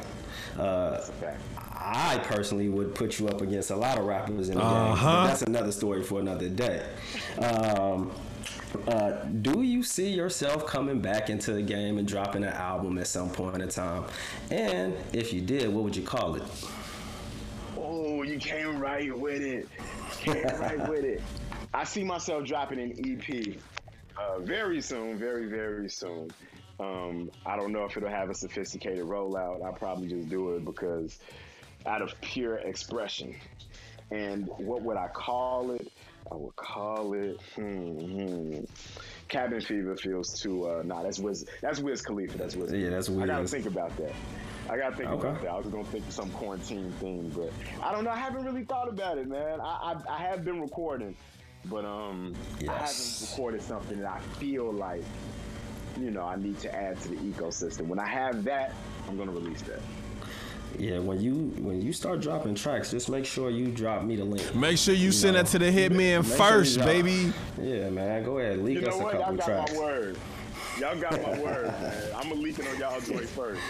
Uh, I personally would put you up against a lot of rappers in the uh-huh. game. that's another story for another day. Um, uh, do you see yourself coming back into the game and dropping an album at some point in time? And if you did, what would you call it? You came right with it Came right with it. I see myself dropping an EP uh, very soon, very very soon. Um, I don't know if it'll have a sophisticated rollout. I'll probably just do it because out of pure expression. And what would I call it? I would call it hmm, hmm. Cabin Fever feels too uh nah that's Wiz that's Wiz Khalifa. That's Wiz. Yeah, that's weird. I gotta think about that. I gotta think okay. about that. I was gonna think of some quarantine thing, but I don't know. I haven't really thought about it, man. I I, I have been recording, but um, yes. I haven't recorded something that I feel like, you know, I need to add to the ecosystem. When I have that, I'm gonna release that. Yeah, when you when you start dropping tracks, just make sure you drop me the link. Make sure you, you send know, that to the hitman first, sure baby. Yeah, man, go ahead, leak you us a couple Y'all got tracks. My word. Y'all got my word, man. I'm gonna leak it on y'all joint first.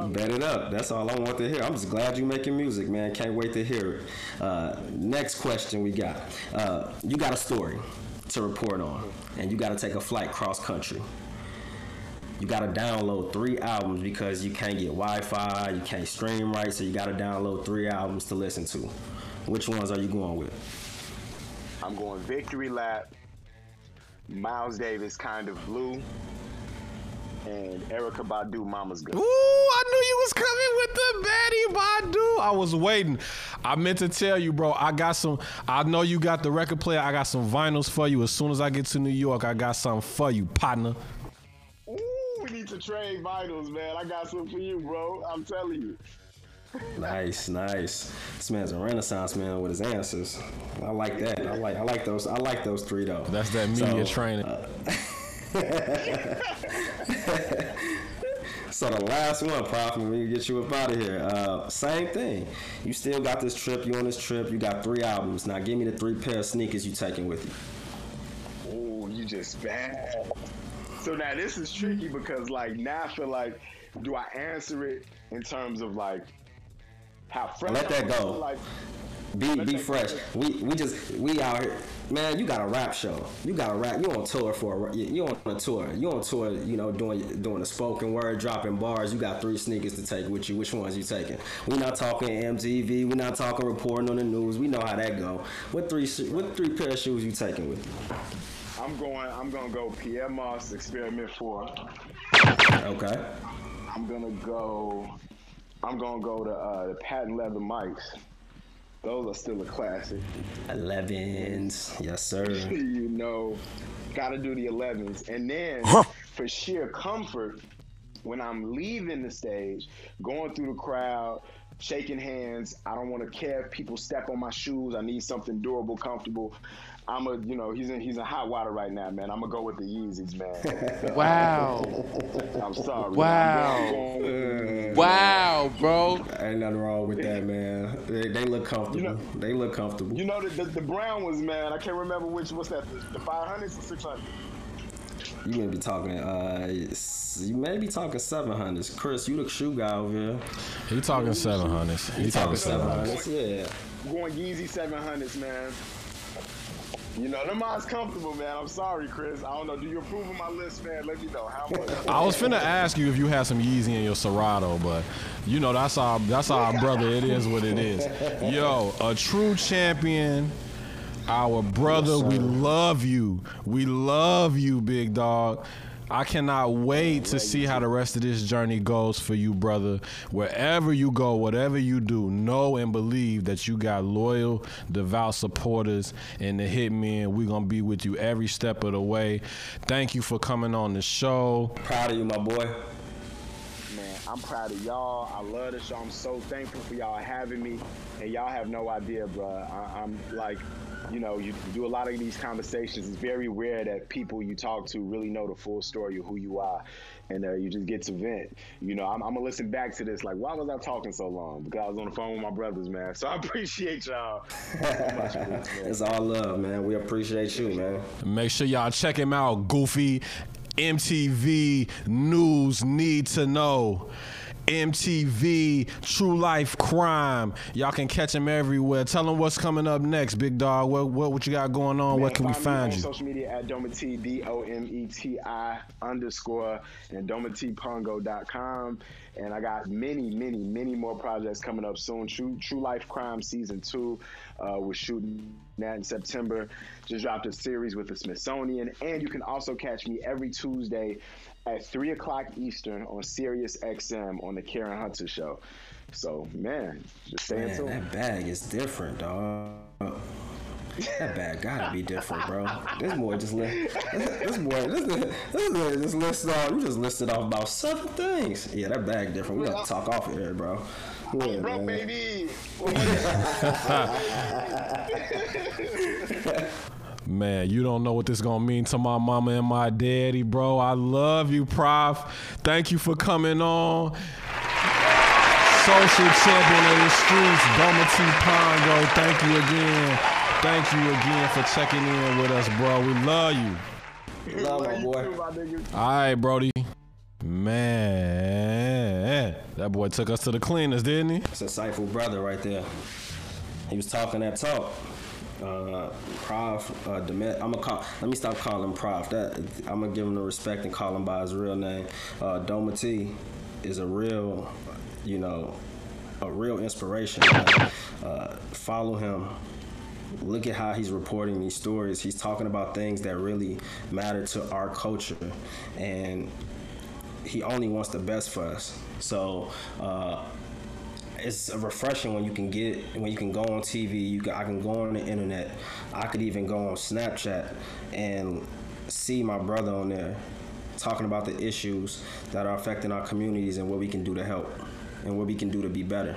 Bet it up. That's all I want to hear. I'm just glad you're making music, man. Can't wait to hear it. Uh, next question we got. Uh, you got a story to report on, and you got to take a flight cross country. You got to download three albums because you can't get Wi-Fi, you can't stream right, so you got to download three albums to listen to. Which ones are you going with? I'm going Victory Lap, Miles Davis, Kind of Blue, and Erykah Badu, Mama's Gun. Ooh, I knew you was coming with the Betty Badu. I was waiting. I meant to tell you, bro. I got some. I know you got the record player. I got some vinyls for you. As soon as I get to New York, I got something for you, partner. Ooh, we need to trade vinyls, man. I got some for you, bro. I'm telling you. nice, nice. This man's a renaissance man with his answers. I like that. I like I like those I like those three though. That's that media so, training. Uh, so the last one, Prof, when we get you up out of here, uh, same thing. You still got this trip. You on this trip. You got three albums. Now give me the three pair of sneakers you taking with you. Oh, you just bad. So now this is tricky because like now I feel like, do I answer it in terms of like how fresh? Let that go. Like, be be fresh. We we just we out here, man. You got a rap show. You got a rap. You on tour for a, you on a tour. You on tour. You know doing doing a spoken word, dropping bars. You got three sneakers to take with you. Which ones you taking? We not talking MTV. We not talking reporting on the news. We know how that go. What three what three pair of shoes you taking with you? I'm going. I'm gonna go Pyer Moss Experiment Four. Okay. I'm gonna go. I'm gonna go to uh, the patent leather mics. Those are still a classic. 11s, yes sir. you know, gotta do the 11s. And then for sheer comfort, when I'm leaving the stage, going through the crowd, shaking hands, I don't want to care if people step on my shoes. I need something durable, comfortable. I'm a, you know, he's in he's in hot water right now, man. I'm gonna go with the Yeezys, man. wow. I'm sorry. Wow. wow, bro. Ain't nothing wrong with that, man. They, they look comfortable. You know, they look comfortable. You know the, the, the brown ones, man. I can't remember which. What's that? The, the 500s or 600? You may be talking, uh, you may be talking 700s. Chris, you the shoe guy over here. He talking 700s. He, he talking 700s. Yeah. Going Yeezy 700s, man. You know, them odds comfortable, man. I'm sorry, Chris. I don't know. Do you approve of my list, man? Let me know how much. I was finna ask you if you had some Yeezy in your Serato, but you know that's our that's our brother. It is what it is. Yo, a true champion. Our brother, yes, we love you. We love you, big dog. I cannot wait to see how the rest of this journey goes for you, brother. Wherever you go, whatever you do, know and believe that you got loyal, devout supporters and the hitmen. We're going to be with you every step of the way. Thank you for coming on the show. Proud of you, my boy. Man, I'm proud of y'all. I love the show. I'm so thankful for y'all having me. And y'all have no idea, bro. I, I'm like, you know, you do a lot of these conversations. It's very rare that people you talk to really know the full story of who you are. And uh, you just get to vent. You know, I'm, I'm, gonna listen back to this. Like, why was I talking so long? Because I was on the phone with my brothers, man. So I appreciate y'all. it's all love, man. We appreciate you, man. Make sure y'all check him out, Goofy. MTV News Need to Know. MTV, True Life Crime. Y'all can catch him everywhere. Tell them what's coming up next, big dog. What what, what you got going on? Man, Where can we find you? social media at Dometi, D O M E T I underscore, and DometiPongo.com. And I got many, many, many more projects coming up soon. True, True Life Crime Season 2. Uh, we're shooting that in September. Just dropped a series with the Smithsonian. And you can also catch me every Tuesday at three o'clock Eastern on Sirius XM on the Karen Hunter Show. So man, just stay man, That bag is different, dog. That bag gotta be different, bro. This boy just list. This, boy, this, this boy just listed off. You just listed off about seven things. Yeah, that bag different. We got to talk off here, bro. Yeah, bro, baby. Man, you don't know what this gonna mean to my mama and my daddy, bro. I love you, Prof. Thank you for coming on. Social champion of the streets, Dometi Pongo. Thank you again. Thank you again for checking in with us, bro. We love you. Love my boy. All right, Brody. Man, that boy took us to the cleaners, didn't he? It's a insightful brother right there. He was talking that talk uh, Prof. Uh, Demet, I'm gonna call. Let me stop calling him Prof. That I'm gonna give him the respect and call him by his real name. Uh, Dometi is a real, you know, a real inspiration. Uh, follow him. Look at how he's reporting these stories. He's talking about things that really matter to our culture, and he only wants the best for us. So uh, it's refreshing when you can get when you can go on TV. You can, I can go on the internet. I could even go on Snapchat and see my brother on there talking about the issues that are affecting our communities and what we can do to help and what we can do to be better.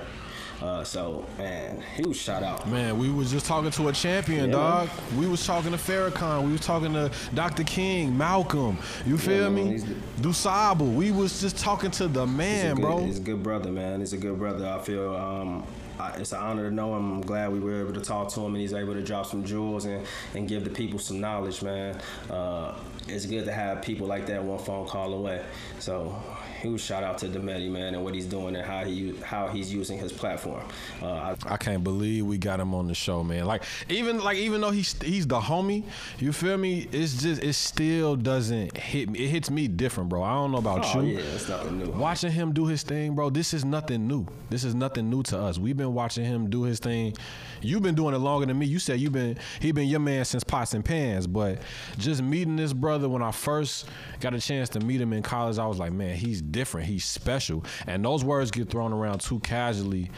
Uh, so man, huge shout out. Man, we was just talking to a champion, Yeah, dog. We was talking to Farrakhan. We was talking to Dr. King, Malcolm. You feel man, me? Dusable. We was just talking to the man, good, bro. He's a good brother, man. He's a good brother. I feel um, I, it's an honor to know him. I'm glad we were able to talk to him and he's able to drop some jewels and, and give the people some knowledge, man. Uh, it's good to have people like that one phone call away. So huge shout out to Dometi, man, and what he's doing and how he how he's using his platform. Uh, I, I can't believe we got him on the show, man. Like even like even though he's he's the homie, you feel me? It's just it still doesn't hit me. It hits me different, bro. I don't know about oh you. yeah, it's nothing new. Watching him do his thing, bro, this is nothing new. This is nothing new to us. We've been watching him do his thing. You've been doing it longer than me. You said you've been he been your man since pots and pans, but just meeting this brother when I first got a chance to meet him in college, I was like, man, he's different. He's special. And those words get thrown around too casually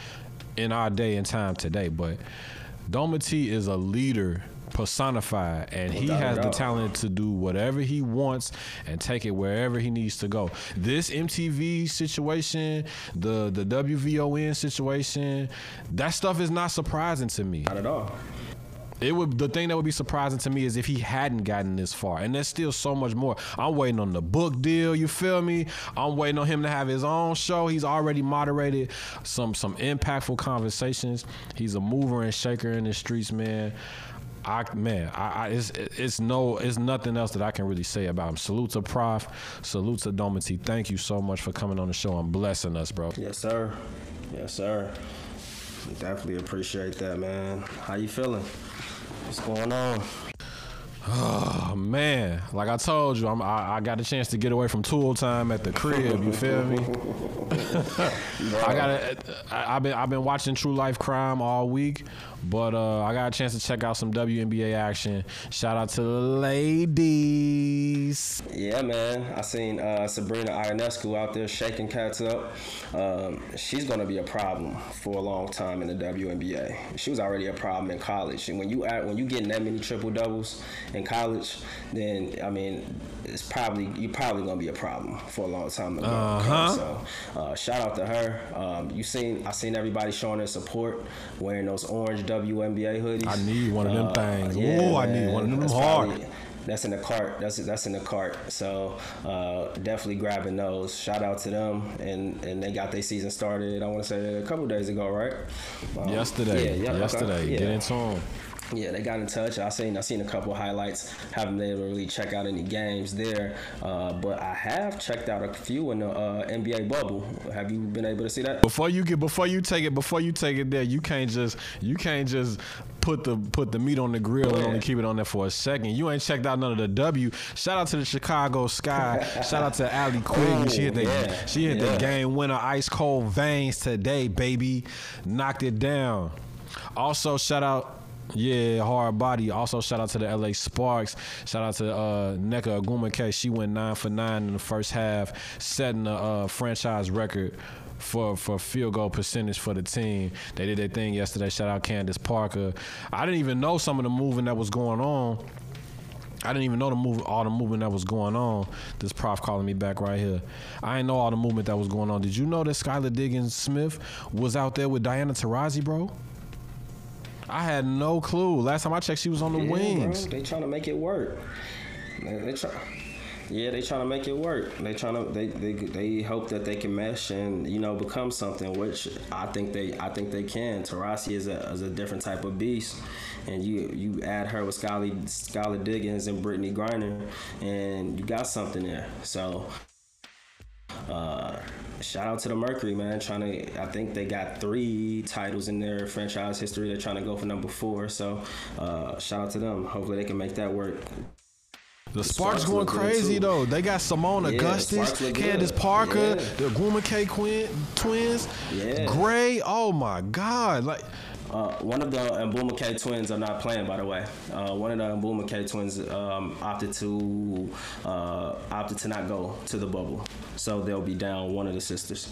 in our day and time today. But Doma is a leader personified and he has the talent to do whatever he wants and take it wherever he needs to go. This MTV situation, the the WVON situation, that stuff is not surprising to me. Not at all. It would the thing that would be surprising to me is if he hadn't gotten this far. And there's still so much more. I'm waiting on the book deal, you feel me? I'm waiting on him to have his own show. He's already moderated some some impactful conversations. He's a mover and shaker in the streets, man. I man, I, I it's it's no it's nothing else that I can really say about him. Salute to Prof, salute to Dometi. Thank you so much for coming on the show and blessing us, bro. Yes, sir. Yes, sir. Definitely appreciate that, man. How you feeling? What's going on? Oh man, like I told you, I'm, I, I got a chance to get away from tool time at the crib. You feel me? I got I've been I've been watching True Life Crime all week, but uh, I got a chance to check out some WNBA action. Shout out to the ladies. Yeah, man. I seen uh, Sabrina Ionescu out there shaking cats up. Um, she's gonna be a problem for a long time in the WNBA. She was already a problem in college, and when you when you getting that many triple doubles in college, then I mean, it's probably you're probably gonna be a problem for a long time. To Uh-huh. So, uh, shout out to her. Um, you seen I seen everybody showing their support, wearing those orange WNBA hoodies. I need one of them Uh, things. yeah, Ooh, I need one of them That's hard. probably- that's in the cart. That's that's in the cart. So uh, definitely grabbing those. Shout out to them, and and they got their season started. I want to say a couple days ago, right? Um, Yesterday, yeah, yeah, okay. yesterday. Yeah. Get into. Yeah, they got in touch. I seen I seen a couple highlights. Haven't been able to really check out any games there, uh, but I have checked out a few in the uh, NBA bubble. Have you been able to see that? Before you get before you take it before you take it there, you can't just you can't just put the put the meat on the grill and only keep it on there for a second. You ain't checked out none of the W. Shout out to the Chicago Sky. Shout out to Allie Quinn. she hit the yeah, she hit yeah. the game winner ice cold veins today, baby. Knocked it down. Also shout out yeah, hard body. Also, shout out to the LA Sparks. Shout out to uh, Nneka Ogwumike. She went nine for nine in the first half, setting a uh, franchise record for for field goal percentage for the team. They did their thing yesterday. Shout out Candace Parker. I didn't even know some of the moving that was going on. I didn't even know the move, all the movement that was going on. This prof calling me back right here. I didn't know all the movement that was going on. Did you know that Skylar Diggins Smith was out there with Diana Taurasi, bro? I had no clue. Last time I checked, she was on the Yeah, wings. Bro, they trying to make it work. They, they try. Yeah, they trying to make it work. They trying to they, they they hope that they can mesh and you know become something, which I think they I think they can. Taurasi is a is a different type of beast, and you you add her with Skylar Skylar Diggins and Brittney Griner, and you got something there. So. Uh, shout out to the Mercury, man. Trying to, I think they got three titles in their franchise history. They're trying to go for number four. So, uh, shout out to them. Hopefully, they can make that work. The Sparks Sparks going crazy though. They got Seimone Yeah, Augustus, Candace. Parker, Yeah. the Ogwumike Quinn twins, Yeah. Gray. Oh my God! Like Uh, one of the Ogwumike twins are not playing, by the way. Uh, one of the Ogwumike twins um, opted to uh, opted to not go to the bubble, so they'll be down one of the sisters.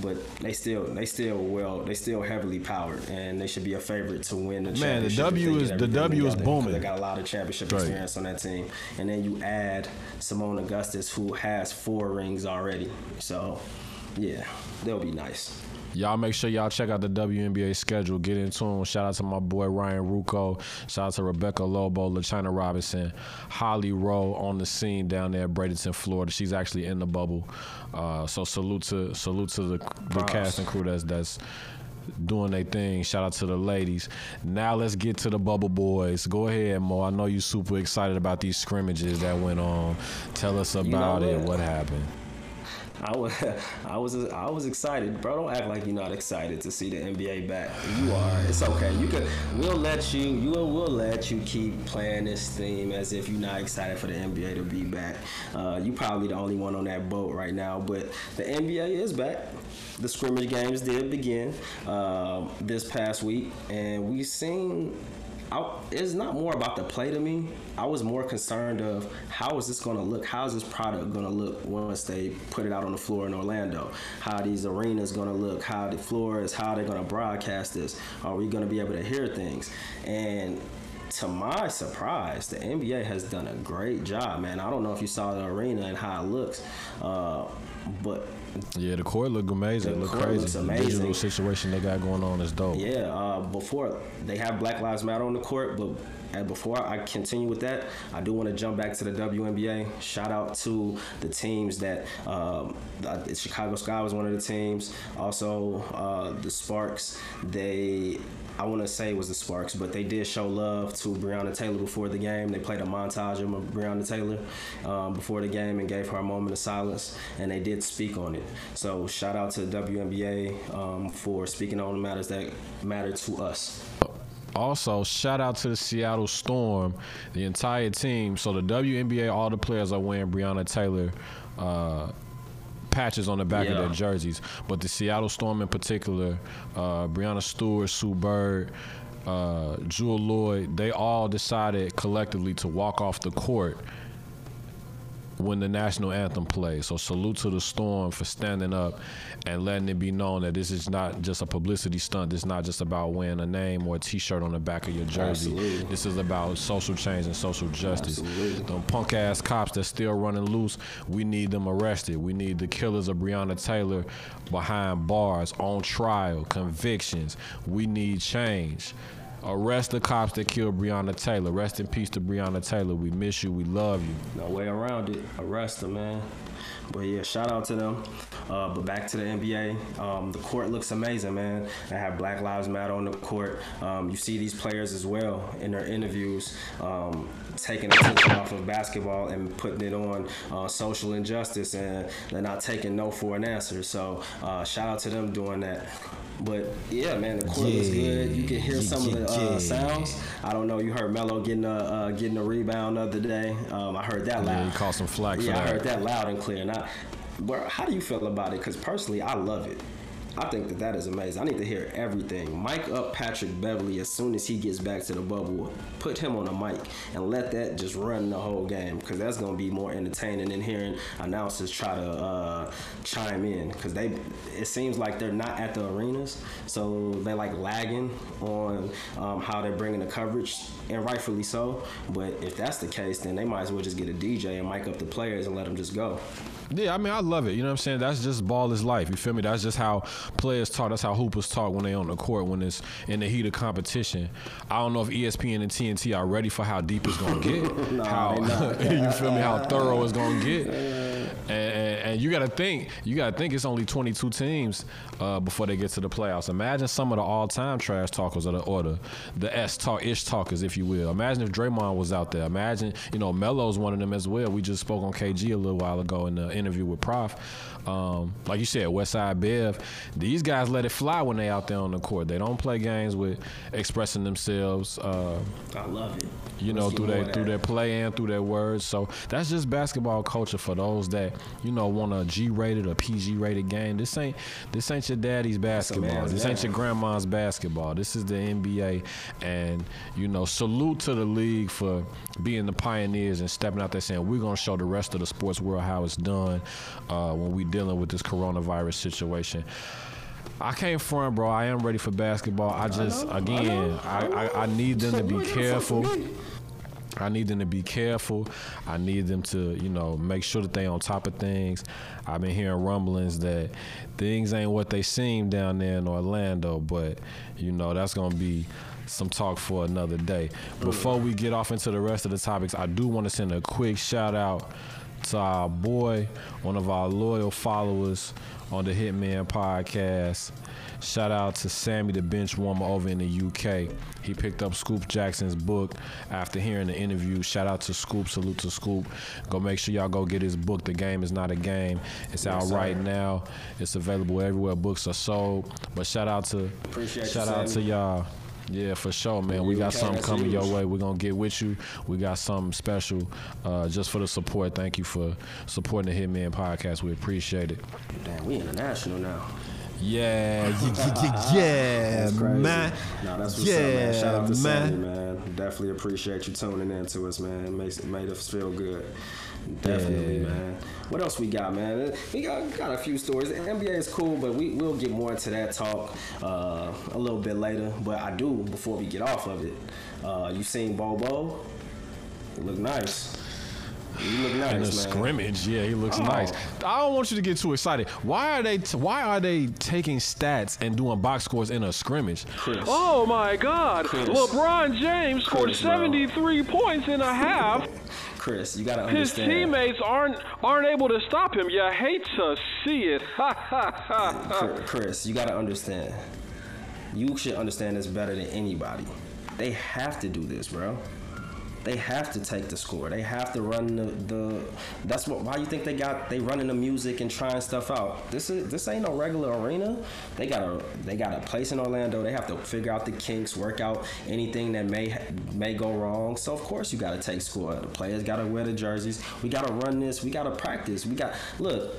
But they still, they still well, they still heavily powered, and they should be a favorite to win the Man, the W is- the W is booming. They got a lot of championship Right. experience on that team, and then you add Seimone Augustus, who has four rings already. So, yeah, they'll be nice. Y'all make sure y'all check out the WNBA schedule. Get in tune. Shout out to my boy Ryan Ruocco. Shout out to Rebecca Lobo, LaChina Robinson, Holly Rowe on the scene down there, at Bradenton, Florida. She's actually in the bubble. Uh, so salute to salute to the, the cast and crew that's that's doing their thing. Shout out to the ladies. Now let's get to the bubble boys. Go ahead, Mo. I know you super excited about these scrimmages that went on. Tell us about know it. what? What happened? I was, I was, I was excited, bro. Don't act like you're not excited to see the NBA back. You are. It's okay. You. We'll let you. You will. We'll let you keep playing this theme as if you're not excited for the NBA to be back. Uh, you probably the only one on that boat right now. But the NBA is back. The scrimmage games did begin uh, this past week, and we've seen I, it's not more about the play to me. I was more concerned of how is this going to look? How is this product going to look once they put it out on the floor in Orlando? How these arenas going to look? How the floor is? How they're going to broadcast this? Are we going to be able to hear things? And to my surprise, the NBA has done a great job, man. I don't know if you saw the arena and how it looks, uh, but Yeah, the court looked amazing. The It looked court crazy. looks The amazing. digital situation they got going on is dope. Yeah, uh, before they have Black Lives Matter on the court, but and before I continue with that, I do want to jump back to the WNBA. Shout out to the teams that um, the Chicago Sky was one of the teams. Also, uh, the Sparks. They. I want to say it was the Sparks, but they did show love to Breonna Taylor before the game. They played a montage of Breonna Taylor um, before the game and gave her a moment of silence, and they did speak on it. So shout out to the WNBA um, for speaking on the matters that matter to us. Also, shout out to the Seattle Storm, the entire team. So the WNBA, all the players are wearing Breonna Taylor uh, patches on the back of their jerseys. But the Seattle Storm in particular, uh, Breanna Stewart, Sue Bird, uh, Jewell Loyd, they all decided collectively to walk off the court when the national anthem plays. So salute to the Storm for standing up and letting it be known that this is not just a publicity stunt. This is not just about wearing a name or a T-shirt on the back of your jersey. Absolutely. This is about social change and social justice. Absolutely. Them punk ass cops that's still running loose, we need them arrested. We need the killers of Breonna Taylor behind bars, on trial, convictions. We need change. Arrest the cops that killed Breonna Taylor. Rest in peace to Breonna Taylor. We miss you. We love you. No way around it. Arrest them, man. But yeah, shout out to them. Uh, but back to the NBA. Um, the court looks amazing, man. They have Black Lives Matter on the court. Um, you see these players as well in their interviews. Um, taking attention off of basketball and putting it on uh, social injustice and they're not taking no for an answer so uh, shout out to them doing that but yeah man the court looks good you can hear some of the uh, Yeah. sounds I don't know you heard Melo getting a uh, getting a rebound the other day um, I heard that loud. Yeah, he caught some flack for yeah, I that. heard that loud and clear. Now, bro, how do you feel about it? Because personally, I love it. I think that that is amazing. I need to hear everything. Mic up Patrick Beverley as soon as he gets back to the bubble. Put him on a mic and let that just run the whole game because that's gonna be more entertaining than hearing announcers try to uh, chime in because they. It seems like they're not at the arenas, so they like lagging on um, how they're bringing the coverage, and rightfully so. But if that's the case, then they might as well just get a DJ and mic up the players and let them just go. Yeah, I mean, I love it. You know what I'm saying? That's just ball is life. You feel me? That's just how players talk. That's how hoopers talk when they on the court, when it's in the heat of competition. I don't know if ESPN and TNT are ready for how deep it's gonna get. Nah, how you feel me? How thorough it's gonna get. And, and, and you gotta think, you gotta think it's only 22 teams uh, before they get to the playoffs. Imagine some of the all-time trash talkers of the order, the S talk, ish talkers, if you will. Imagine if Draymond was out there. Imagine, you know, Melo's one of them as well. We just spoke on KG a little while ago in the interview with Prof. Um, like you said, Westside Bev. These guys let it fly when they out there on the court. They don't play games with expressing themselves. Uh, I love it. you know, Let's through their through their play and through their words. So that's just basketball culture for those that you know want a G rated or PG rated game. This ain't this ain't your daddy's basketball. This ain't your grandma's basketball. This is the NBA, and you know, salute to the league for being the pioneers and stepping out there saying we're gonna show the rest of the sports world how it's done uh, when we dealing with this coronavirus situation. I can't front, bro. I am ready for basketball. I just, I again, I, I I. I need them to be careful. I need them to be careful. I need them to, you know, make sure that they on top of things. I've been hearing rumblings that things ain't what they seem down there in Orlando, but you know, that's gonna be some talk for another day. Before we get off into the rest of the topics, I do want to send a quick shout out to our boy, one of our loyal followers on the Hitmen podcast. Shout out to Sammy the bench warmer over in the UK. He picked up Scoop Jackson's book after hearing the interview. Shout out to Scoop. Salute to Scoop. Go make sure y'all go get his book. The game is not a game. It's out sir. right now. It's available everywhere books are sold. But shout out to Appreciate you, shout out to y'all. Yeah, for sure, man. We got something coming your way. We're gonna get with you. We got something special uh, just for the support. Thank you for supporting the Hitmen podcast. We appreciate it. Damn, we international now. Yeah, yeah, yeah, yeah, man. No, that's what's yeah, up, man. Shout out to man. Sammy, man. Definitely appreciate you tuning in to us, man. It makes it made us feel good. Definitely, Yeah. man. What else we got, man? We got got a few stories. The NBA is cool, but we we'll get more into that talk uh, a little bit later. But I do before we get off of it. Uh, you seen Bobo? He look nice. You look nice, In a man. scrimmage, yeah, he looks Oh. nice. I don't want you to get too excited. Why are they? Why are they taking stats and doing box scores in a scrimmage? Chris. Oh my God! Chris. LeBron James scored Chris, bro. 73 points in a half. Chris, you gotta His teammates aren't aren't able to stop him. You hate to see it. Ha ha ha ha. Chris, you gotta understand. You should understand this better than anybody. They have to do this, bro. They have to take the score. They have to run the, the that's what why you think they got they running the music and trying stuff out. This is this ain't no regular arena. They got a they got a place in Orlando. They have to figure out the kinks, work out anything that may may go wrong. So of course you got to take score. The players got to wear the jerseys. We got to run this. We got to practice. We got look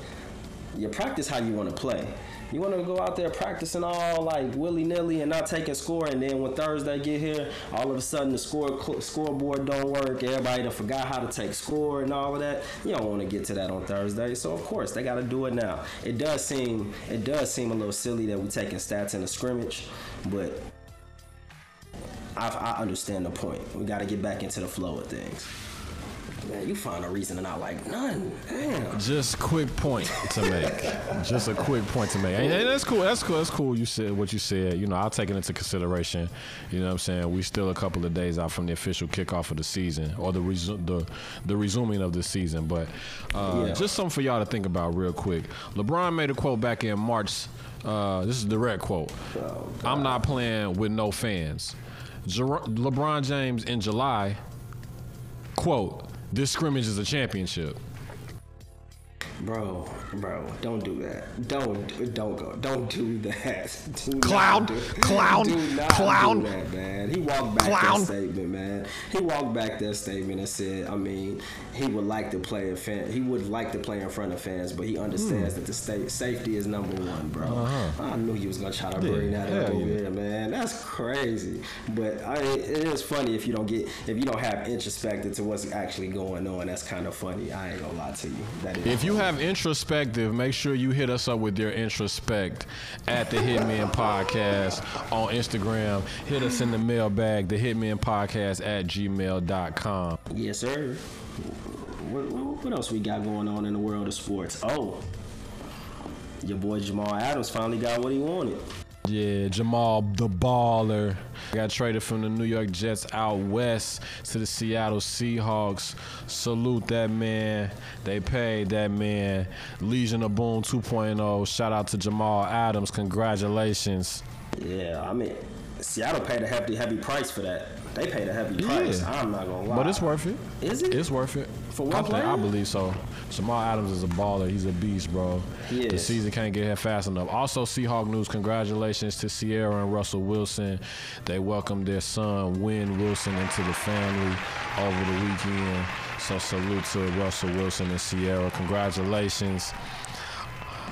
you practice how you want to play. You want to go out there practicing all like willy nilly and not taking score, and then when Thursday get here, all of a sudden the score scoreboard don't work. Everybody done forgot how to take score and all of that. You don't want to get to that on Thursday, so of course they got to do it now. It does seem it does seem a little silly that we're taking stats in a scrimmage, but I, I understand the point. We got to get back into the flow of things. Man, you find a reason to not like none. Damn. Just quick point to make. Just a quick point to make. And, and that's cool. That's cool. That's cool. You said what you said. You know, I'll take it into consideration. You know what I'm saying? We still a couple of days out from the official kickoff of the season or the resu- the the resuming of the season. But uh, Yeah. just something for y'all to think about real quick. LeBron made a quote back in March. Uh, this is a direct quote. I'm not playing with no fans. Jer- LeBron James in July quote this scrimmage is a championship Bro, bro, don't do that. Don't, don't go. Don't do that. Do Clown, do- clown, do not clown. Do that, man. He walked back Clown. that statement, man. He walked back that statement and said, I mean, he would like to play in fan. He would like to play in front of fans, but he understands Hmm. that the state safety is number one, bro. I knew he was gonna try to bring Uh-huh. That up over yeah. here, man. That's crazy. But I, it is funny if you don't get, if you don't have introspective to what's actually going on. That's kind of funny. I ain't gonna lie to you. That is. If you funny. Have introspective, make sure you hit us up with your introspect at the Hitmen Podcast on Instagram. Hit us in the mailbag, the Hitmen Podcast at gmail.com. Yes, sir. What, what, what else we got going on in the world of sports? Oh, your boy Jamal Adams finally got what he wanted. Yeah, Jamal the baller got traded from the New York Jets out west to the Seattle Seahawks. Salute that man. They paid that man. Legion of Boom 2.0. Shout out to Jamal Adams. Congratulations. Yeah, I mean, Seattle paid a heavy, heavy price for that. They paid a heavy price. Yeah. I'm not gonna lie. But it's worth it. Is it? It's worth it. For one I, think- I believe so. Jamal Adams is a baller. He's a beast, bro. He The season can't get here fast enough. Also, Seahawk news. Congratulations to Ciara and Russell Wilson. They welcomed their son, Win Wilson, into the family over the weekend. So salute to Russell Wilson and Ciara. Congratulations.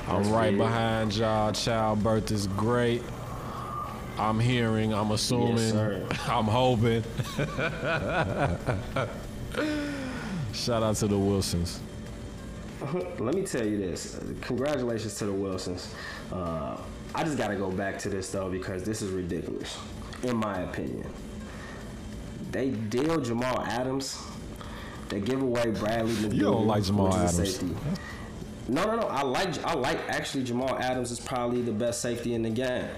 I'm right behind y'all. Childbirth is great. I'm hearing, I'm assuming, sir. I'm hoping. Shout out to the Wilsons. Let me tell you this. Congratulations to the Wilsons. Uh, I just got to go back to this though because this is ridiculous, in my opinion. they deal Jamal Adams. They give away Bradley McDougald. You don't like Jamal which is a Adams. safety. No, no, no. I like I like actually Jamal Adams is probably the best safety in the game.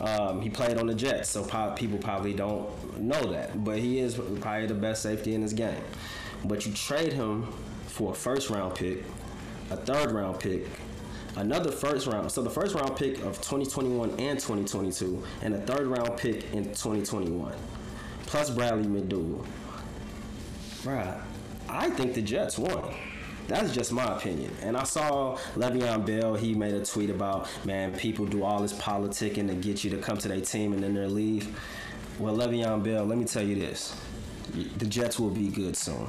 Um, he played on the Jets, so po- people probably don't know that, but he is probably the best safety in this game. But you trade him for a first round pick, a third round pick, another first round. So the first round pick of 2021 and 2022, and a third round pick in 2021, plus Bradley McDougald. Bruh, I think the Jets won. That's just my opinion. And I saw Le'Veon Bell, he made a tweet about, man, people do all this politicking to get you to come to their team and then they leave. Well, Le'Veon Bell, let me tell you this. The Jets will be good soon.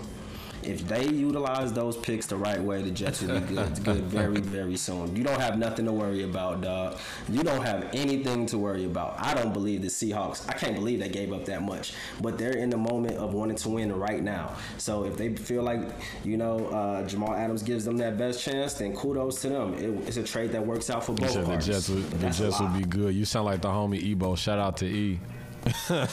If they utilize those picks the right way, the Jets will be good, good very, very soon. You don't have nothing to worry about, dog. You don't have anything to worry about. I don't believe the Seahawks. I can't believe they gave up that much, but they're in the moment of wanting to win right now. So if they feel like you know uh, Jamal Adams gives them that best chance, then kudos to them. It, it's a trade that works out for You both said the. Jets would, the Jets would be good. You sound like the homie Ebo. Shout out to E. Damn,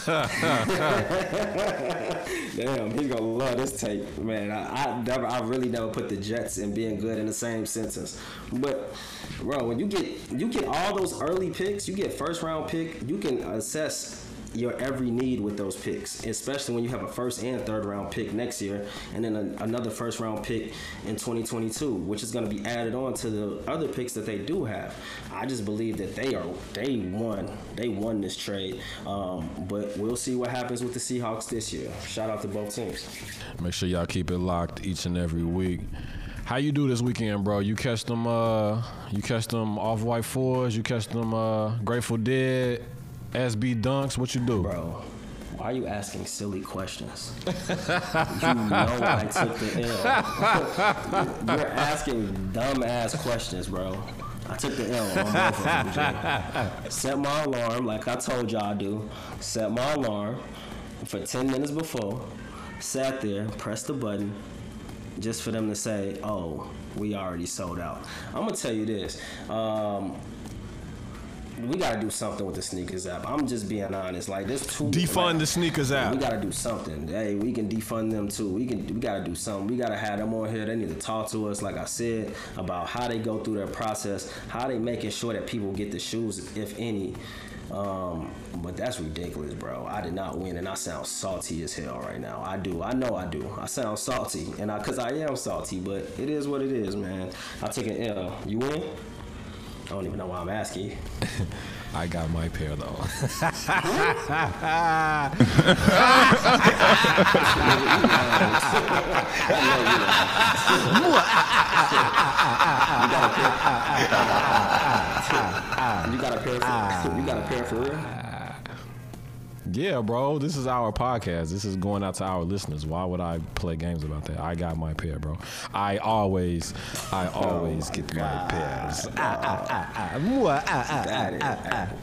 he's gonna love this tape, man. I, I never, I really never put the Jets and being good in the same sentence. But, bro, when you get you get all those early picks, you get first round pick, you can assess your every need with those picks, especially when you have a first and third round pick next year, and then a, another first round pick in 2022, which is going to be added on to the other picks that they do have. I just believe that they are they won they won this trade, um, but we'll see what happens with the Seahawks this year. Shout out to both teams. Make sure y'all keep it locked each and every week. How you do this weekend, bro? You catch them uh you catch them off white fours, you catch them uh Grateful Dead, SB dunks, what you do? Bro, why are you asking silly questions? you know I took the L. You're asking dumb ass questions, bro. I took the L on both of them, Set my alarm like I told y'all I do. Set my alarm for 10 minutes before. Sat there, pressed the button, just for them to say, "Oh, we already sold out." I'm gonna tell you this. Um, we gotta do something with the sneakers app. I'm just being honest. Like this too Defund the sneakers app. we gotta do something. Hey, we can defund them too. We can. We gotta do something. We gotta have them on here. They need to talk to us, like I said, about how they go through their process, how they making sure that people get the shoes, if any. Um, but that's ridiculous, bro. I did not win, and I sound salty as hell right now. I do. I know I do. I sound salty, and I, cause I am salty. But it is what it is, man. I took an L. You win? I don't even know why I'm asking. I got my pair though. You got a pair for you got a pair for real? Yeah, bro. This is our podcast. This is going out to our listeners. Why would I play games about that? I got my pair, bro. I always, I oh always get my pairs. Got it. Ah, ah,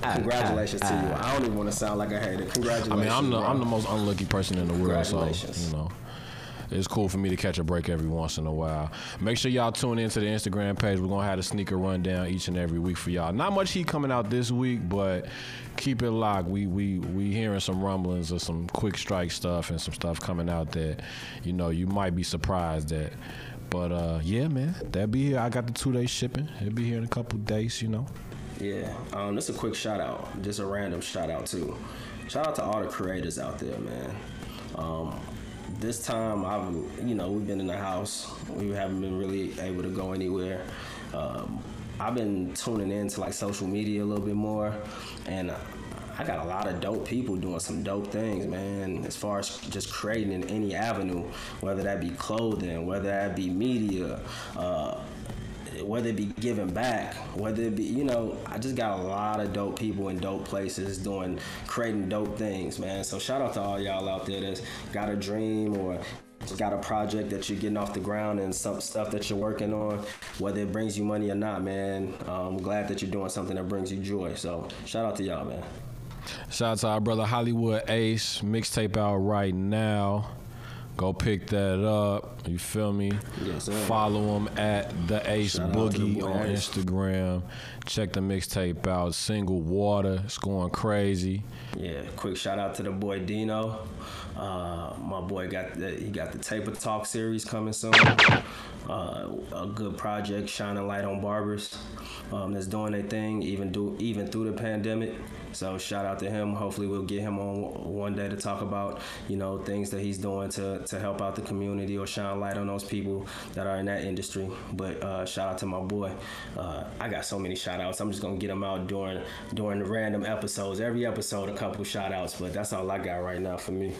ah, Congratulations to you. I don't even want to sound like a hater. Congratulations. I mean, I'm the bro. I'm the most unlucky person in the world, so you know. It's cool for me to catch a break every once in a while. Make sure y'all tune into the Instagram page. We're gonna have a sneaker rundown each and every week for y'all. Not much heat coming out this week, but keep it locked. We we we hearing some rumblings of some quick strike stuff and some stuff coming out that you know you might be surprised at. But uh, yeah, man, that be here. I got the two day shipping. It'll be here in a couple days, you know. Yeah. Um, is a quick shout out. Just a random shout out too. Shout out to all the creators out there, man. Um, this time I've you know, we've been in the house. We haven't been really able to go anywhere. Um, I've been tuning into like social media a little bit more and I got a lot of dope people doing some dope things, man. As far as just creating in any avenue, whether that be clothing, whether that be media, uh, whether it be giving back, whether it be, you know, I just got a lot of dope people in dope places doing, creating dope things, man. So shout out to all y'all out there that's got a dream or got a project that you're getting off the ground and some stuff that you're working on, whether it brings you money or not, man. Um, I'm glad that you're doing something that brings you joy. So shout out to y'all, man. Shout out to our brother Hollywood Ace. Mixtape out right now. Go pick that up. You feel me? Yes. Follow him at the Ace Shout out to the Boogie on Instagram. Check the mixtape out. Single Water. It's going crazy. Yeah, quick shout out to the boy Dino. Uh, my boy got the, he got the Taper Talk series coming soon. Uh, a good project, shining light on barbers. Um, that's doing their thing even do even through the pandemic. So shout out to him. Hopefully we'll get him on one day to talk about you know things that he's doing to to help out the community or shine light on those people that are in that industry. But uh, shout out to my boy. Uh, I got so many shout outs. I'm just gonna get them out during during the random episodes. Every episode a couple shout outs, but that's all I got right now for me.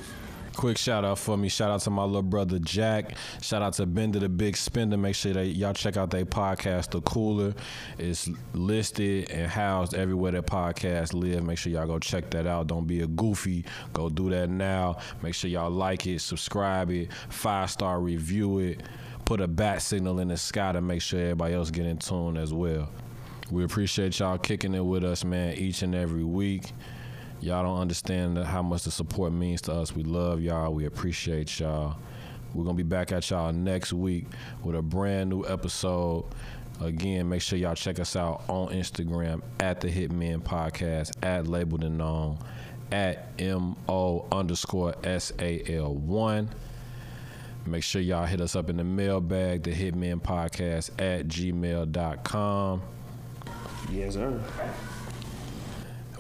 Quick shout out for me. Shout out to my little brother Jack. Shout out to Bender the Big Spender. Make sure that y'all check out their podcast, The Cooler. It's listed and housed everywhere that podcasts live. Make sure y'all go check that out. Don't be a goofy. Go do that now. Make sure y'all like it, subscribe it, five star review it. Put a bat signal in the sky to make sure everybody else get in tune as well. We appreciate y'all kicking it with us, man, each and every week. Y'all don't understand how much the support means to us. We love y'all. We appreciate y'all. We're gonna be back at y'all next week with a brand new episode. Again, make sure y'all check us out on Instagram at the Hitmen Podcast, at Labeled and Known, at MO underscore SAL one. Make sure y'all hit us up in the mailbag, the Hitmen Podcast at gmail.com. Yes, sir.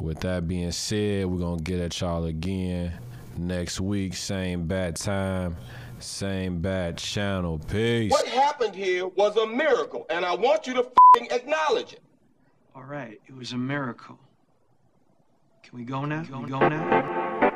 With that being said, we're gonna get at y'all again next week. Same bad time, same bad channel. Peace. What happened here was a miracle, and I want you to fing acknowledge it. All right, it was a miracle. Can we go now? Can we go now?